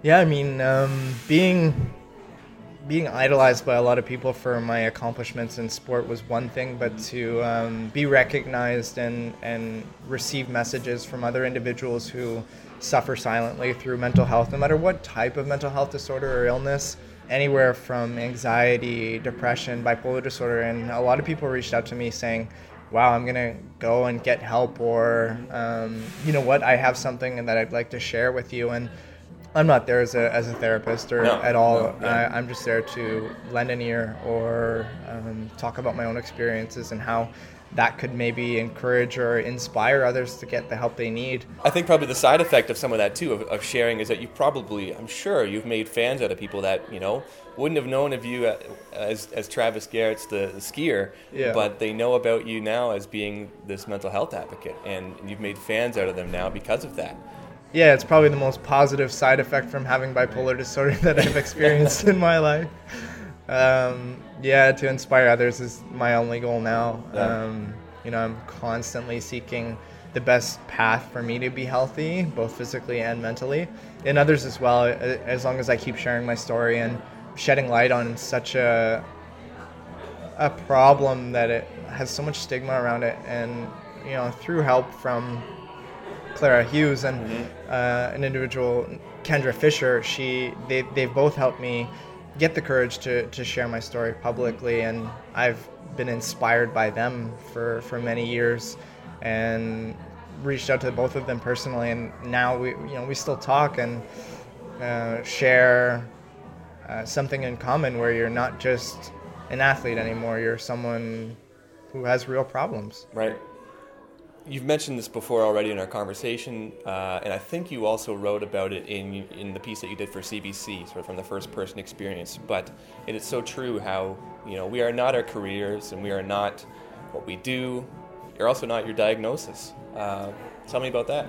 [SPEAKER 3] Yeah, I mean, um, being being idolized by a lot of people for my accomplishments in sport was one thing, but to um, be recognized and and receive messages from other individuals who suffer silently through mental health, no matter what type of mental health disorder or illness, anywhere from anxiety, depression, bipolar disorder, and a lot of people reached out to me saying. Wow, I'm gonna go and get help, or um, you know what, I have something that I'd like to share with you, and I'm not there as a, as a therapist or
[SPEAKER 2] No,
[SPEAKER 3] at all.
[SPEAKER 2] no, yeah.
[SPEAKER 3] I, I'm just there to lend an ear or um, talk about my own experiences and how that could maybe encourage or inspire others to get the help they need.
[SPEAKER 2] I think probably the side effect of some of that too of, of sharing is that you probably, I'm sure, you've made fans out of people that you know wouldn't have known of you uh, as, as Travis Gerrits the, the skier,
[SPEAKER 3] Yeah.
[SPEAKER 2] but they know about you now as being this mental health advocate, and you've made fans out of them now because of that.
[SPEAKER 3] Yeah, it's probably the most positive side effect from having bipolar *laughs* disorder that I've experienced in my life. Um, yeah, to inspire others is my only goal now. Um, you know, I'm constantly seeking the best path for me to be healthy, both physically and mentally, and others as well. As long as I keep sharing my story and shedding light on such a a problem that it has so much stigma around it, and you know, through help from Clara Hughes and uh, an individual, Kendra Fisher, she they they've both helped me get the courage to, to share my story publicly, and I've been inspired by them for, for many years, and reached out to both of them personally, and now we you know we still talk and uh, share uh, something in common where you're not just an athlete anymore, you're someone who has real problems.
[SPEAKER 2] Right. You've mentioned this before already in our conversation, uh, and I think you also wrote about it in in the piece that you did for CBC, sort of from the first person experience. But it is so true how you know we are not our careers, and we are not what we do. You're also not your diagnosis. Uh, tell me about that.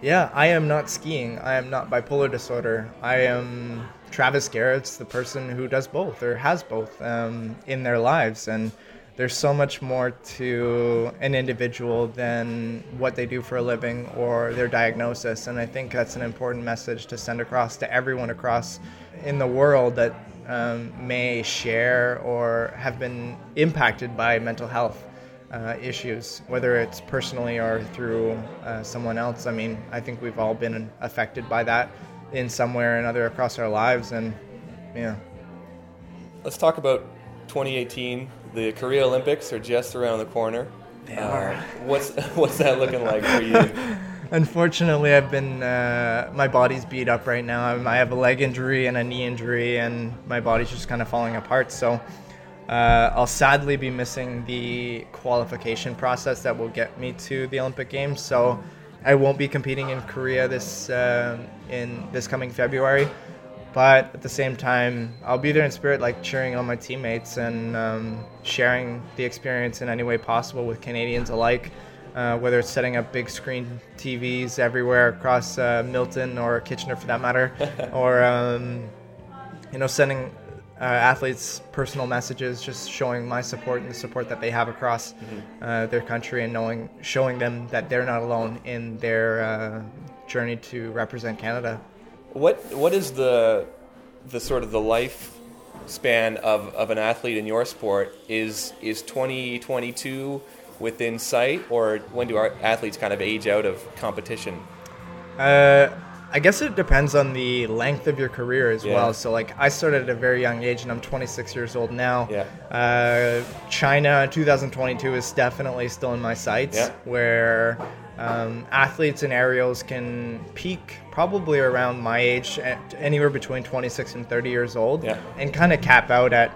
[SPEAKER 3] Yeah, I am not skiing. I am not bipolar disorder. I am Travis Gerrits the person who does both or has both um, in their lives. And there's so much more to an individual than what they do for a living or their diagnosis. And I think that's an important message to send across to everyone across in the world that um, may share or have been impacted by mental health. Uh, issues, whether it's personally or through uh, someone else. I mean, I think we've all been affected by that in some way or another across our lives, and yeah.
[SPEAKER 2] Let's talk about 2018. The Korea Olympics are just around the corner.
[SPEAKER 3] They are. Uh,
[SPEAKER 2] what's *laughs* what's that looking like for you? *laughs*
[SPEAKER 3] Unfortunately, I've been uh, my body's beat up right now. I'm, i have a leg injury and a knee injury, and my body's just kind of falling apart. So. Uh, I'll sadly be missing the qualification process that will get me to the Olympic Games. So I won't be competing in Korea this uh, in this coming February. But at the same time, I'll be there in spirit, like cheering on my teammates and um, sharing the experience in any way possible with Canadians alike. Uh, whether it's setting up big screen TVs everywhere across uh, Milton or Kitchener for that matter, *laughs* or um, you know sending uh, athletes personal messages, just showing my support and the support that they have across mm-hmm. uh, their country, and knowing showing them that they're not alone in their uh, journey to represent Canada.
[SPEAKER 2] What what is the the sort of the life span of, of an athlete in your sport? Is is twenty twenty two within sight, or when do our athletes kind of age out of competition?
[SPEAKER 3] Uh, I guess it depends on the length of your career as yeah. well. So, like, I started at a very young age, and I'm 26 years old now.
[SPEAKER 2] Yeah.
[SPEAKER 3] Uh, China 2022 is definitely still in my sights,
[SPEAKER 2] yeah.
[SPEAKER 3] where um, athletes and aerials can peak probably around my age, anywhere between 26 and 30 years old,
[SPEAKER 2] yeah.
[SPEAKER 3] and kind of cap out at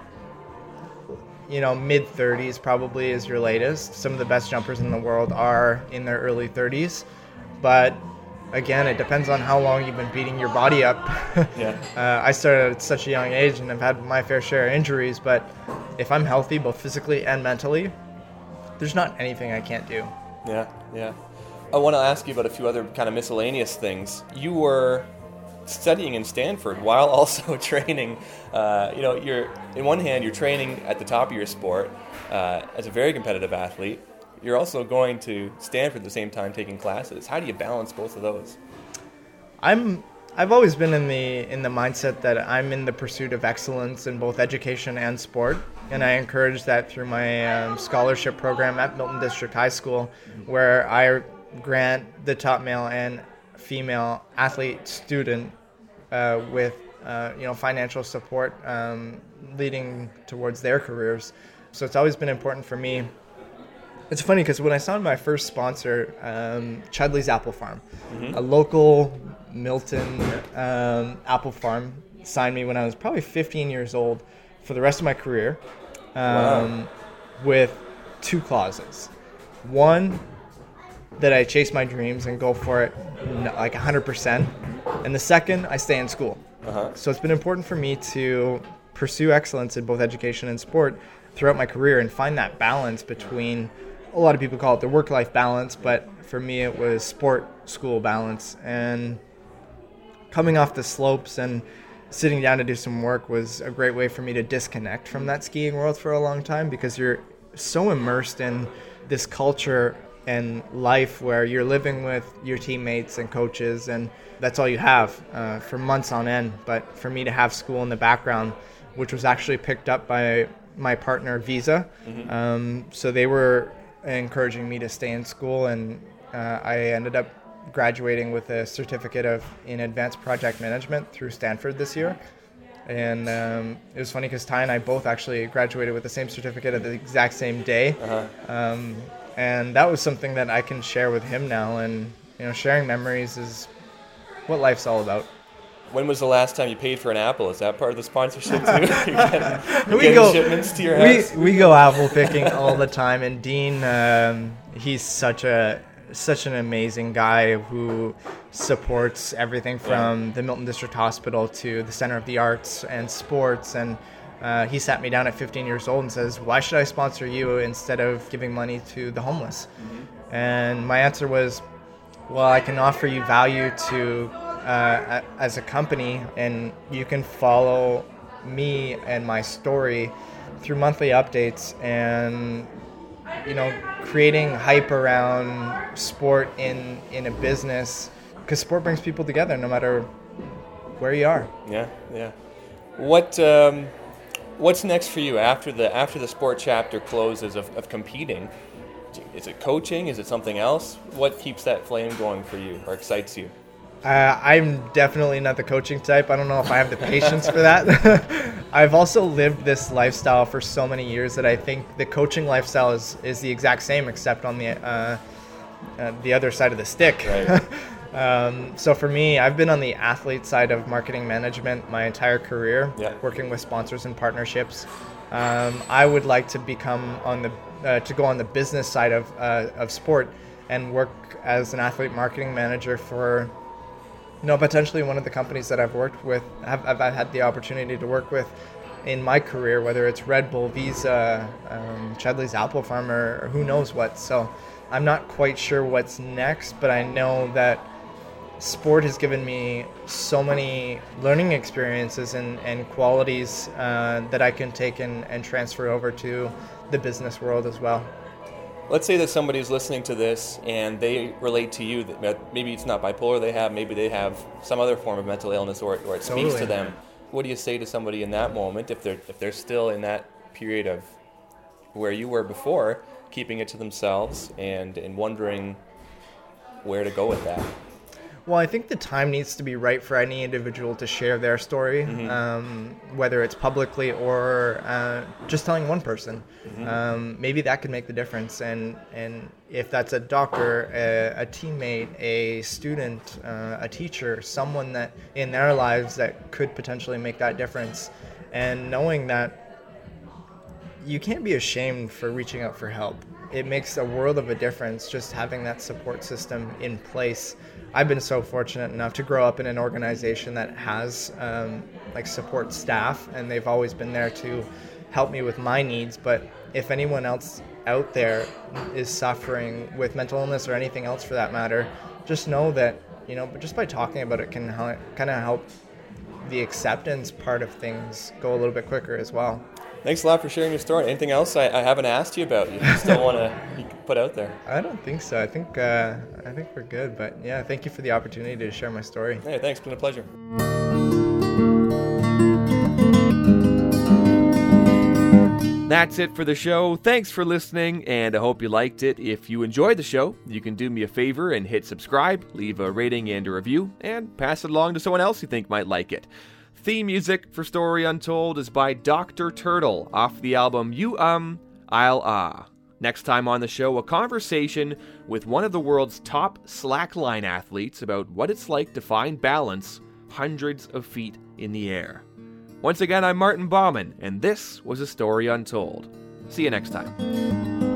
[SPEAKER 3] you know mid 30s probably is your latest. Some of the best jumpers in the world are in their early 30s, but again, it depends on how long you've been beating your body up. *laughs*
[SPEAKER 2] yeah.
[SPEAKER 3] Uh, I started at such a young age and I've had my fair share of injuries, but if I'm healthy, both physically and mentally, there's not anything I can't do.
[SPEAKER 2] Yeah, yeah. I want to ask you about a few other kind of miscellaneous things. You were studying in Stanford while *laughs* also training. Uh, you know, you're in one hand you're training at the top of your sport uh, as a very competitive athlete. You're also going to Stanford at the same time taking classes. How do you balance both of those?
[SPEAKER 3] I'm I've always been in the in the mindset that I'm in the pursuit of excellence in both education and sport, and I encourage that through my um, scholarship program at Milton District High School, where I grant the top male and female athlete student uh, with uh, you know financial support um, leading towards their careers. So it's always been important for me. It's funny because when I signed my first sponsor, um, Chudleigh's Apple Farm, mm-hmm. a local Milton um, apple farm, signed me when I was probably 15 years old for the rest of my career, wow. Um, with two clauses. One, that I chase my dreams and go for it like 100%. And the second, I stay in school.
[SPEAKER 2] Uh-huh.
[SPEAKER 3] So it's been important for me to pursue excellence in both education and sport throughout my career and find that balance between a lot of people call it the work life balance, but for me it was sport school balance. And coming off the slopes and sitting down to do some work was a great way for me to disconnect from that skiing world for a long time because you're so immersed in this culture and life where you're living with your teammates and coaches, and that's all you have uh, for months on end. But for me to have school in the background, which was actually picked up by my partner Visa, mm-hmm. um, so they were encouraging me to stay in school, and uh, I ended up graduating with a certificate of in advanced project management through Stanford this year. And um, it was funny because Ty and I both actually graduated with the same certificate at the exact same day.
[SPEAKER 2] Uh-huh.
[SPEAKER 3] Um, and that was something that I can share with him now. And you know, sharing memories is what life's all about.
[SPEAKER 2] When was the last time you paid for an apple? Is that part of the sponsorship too? *laughs* *laughs* getting,
[SPEAKER 3] we go
[SPEAKER 2] shipments to your
[SPEAKER 3] house. We, we go apple picking all the time, and Dean, um, he's such a such an amazing guy who supports everything from yeah. the Milton District Hospital to the Center of the Arts and sports and uh, he sat me down at 15 years old and says, "Why should I sponsor you instead of giving money to the homeless?" Mm-hmm. And my answer was, "Well, I can offer you value to uh, as a company, and you can follow me and my story through monthly updates and you know creating hype around sport in in a business because sport brings people together no matter where you are.
[SPEAKER 2] Yeah, yeah. What um, what's next for you after the after the sport chapter closes of, of competing? Is it coaching? Is it something else? What keeps that flame going for you or excites you?
[SPEAKER 3] Uh, I'm definitely not the coaching type. I don't know if I have the patience for that. *laughs* I've also lived this lifestyle for so many years that I think the coaching lifestyle is, is the exact same, except on the uh, uh, the other side of the stick.
[SPEAKER 2] Right. *laughs*
[SPEAKER 3] um, so for me, I've been on the athlete side of marketing management my entire career,
[SPEAKER 2] yeah.
[SPEAKER 3] working with sponsors and partnerships. Um, I would like to become on the uh, to go on the business side of uh, of sport and work as an athlete marketing manager for you know, potentially one of the companies that I've worked with, have, I've had the opportunity to work with in my career, whether it's Red Bull, Visa, um, Chudleigh's Apple Farm, or, or who knows what. So I'm not quite sure what's next, but I know that sport has given me so many learning experiences and, and qualities uh, that I can take and, and transfer over to the business world as well
[SPEAKER 2] let's say that somebody's listening to this and they relate to you that maybe it's not bipolar they have, maybe they have some other form of mental illness or, or it totally. speaks to them. What do you say to somebody in that moment if they're if they're still in that period of where you were before, keeping it to themselves and and wondering where to go with that?
[SPEAKER 3] Well, I think the time needs to be right for any individual to share their story, mm-hmm. um, whether it's publicly or uh, just telling one person. Mm-hmm. Um, maybe that could make the difference. And and if that's a doctor, a, a teammate, a student, uh, a teacher, someone that in their lives that could potentially make that difference, and knowing that you can't be ashamed for reaching out for help. It makes a world of a difference just having that support system in place I've been so fortunate enough to grow up in an organization that has um, like support staff, and they've always been there to help me with my needs. But if anyone else out there is suffering with mental illness or anything else for that matter, just know that you know, But just by talking about it can kind of help the acceptance part of things go a little bit quicker as well.
[SPEAKER 2] Thanks a lot for sharing your story. Anything else I, I haven't asked you about? You still *laughs* want to put out there?
[SPEAKER 3] I don't think so. I think uh, I think we're good. But yeah, thank you for the opportunity to share my story.
[SPEAKER 2] Hey, thanks. It's been a pleasure.
[SPEAKER 1] That's it for the show. Thanks for listening, and I hope you liked it. If you enjoyed the show, you can do me a favor and hit subscribe, leave a rating and a review, and pass it along to someone else you think might like it. Theme music for Story Untold is by Dr. Turtle off the album You Um, I'll Ah. Next time on the show, a conversation with one of the world's top slackline athletes about what it's like to find balance hundreds of feet in the air. Once again, I'm Martin Bauman, and this was A Story Untold. See you next time.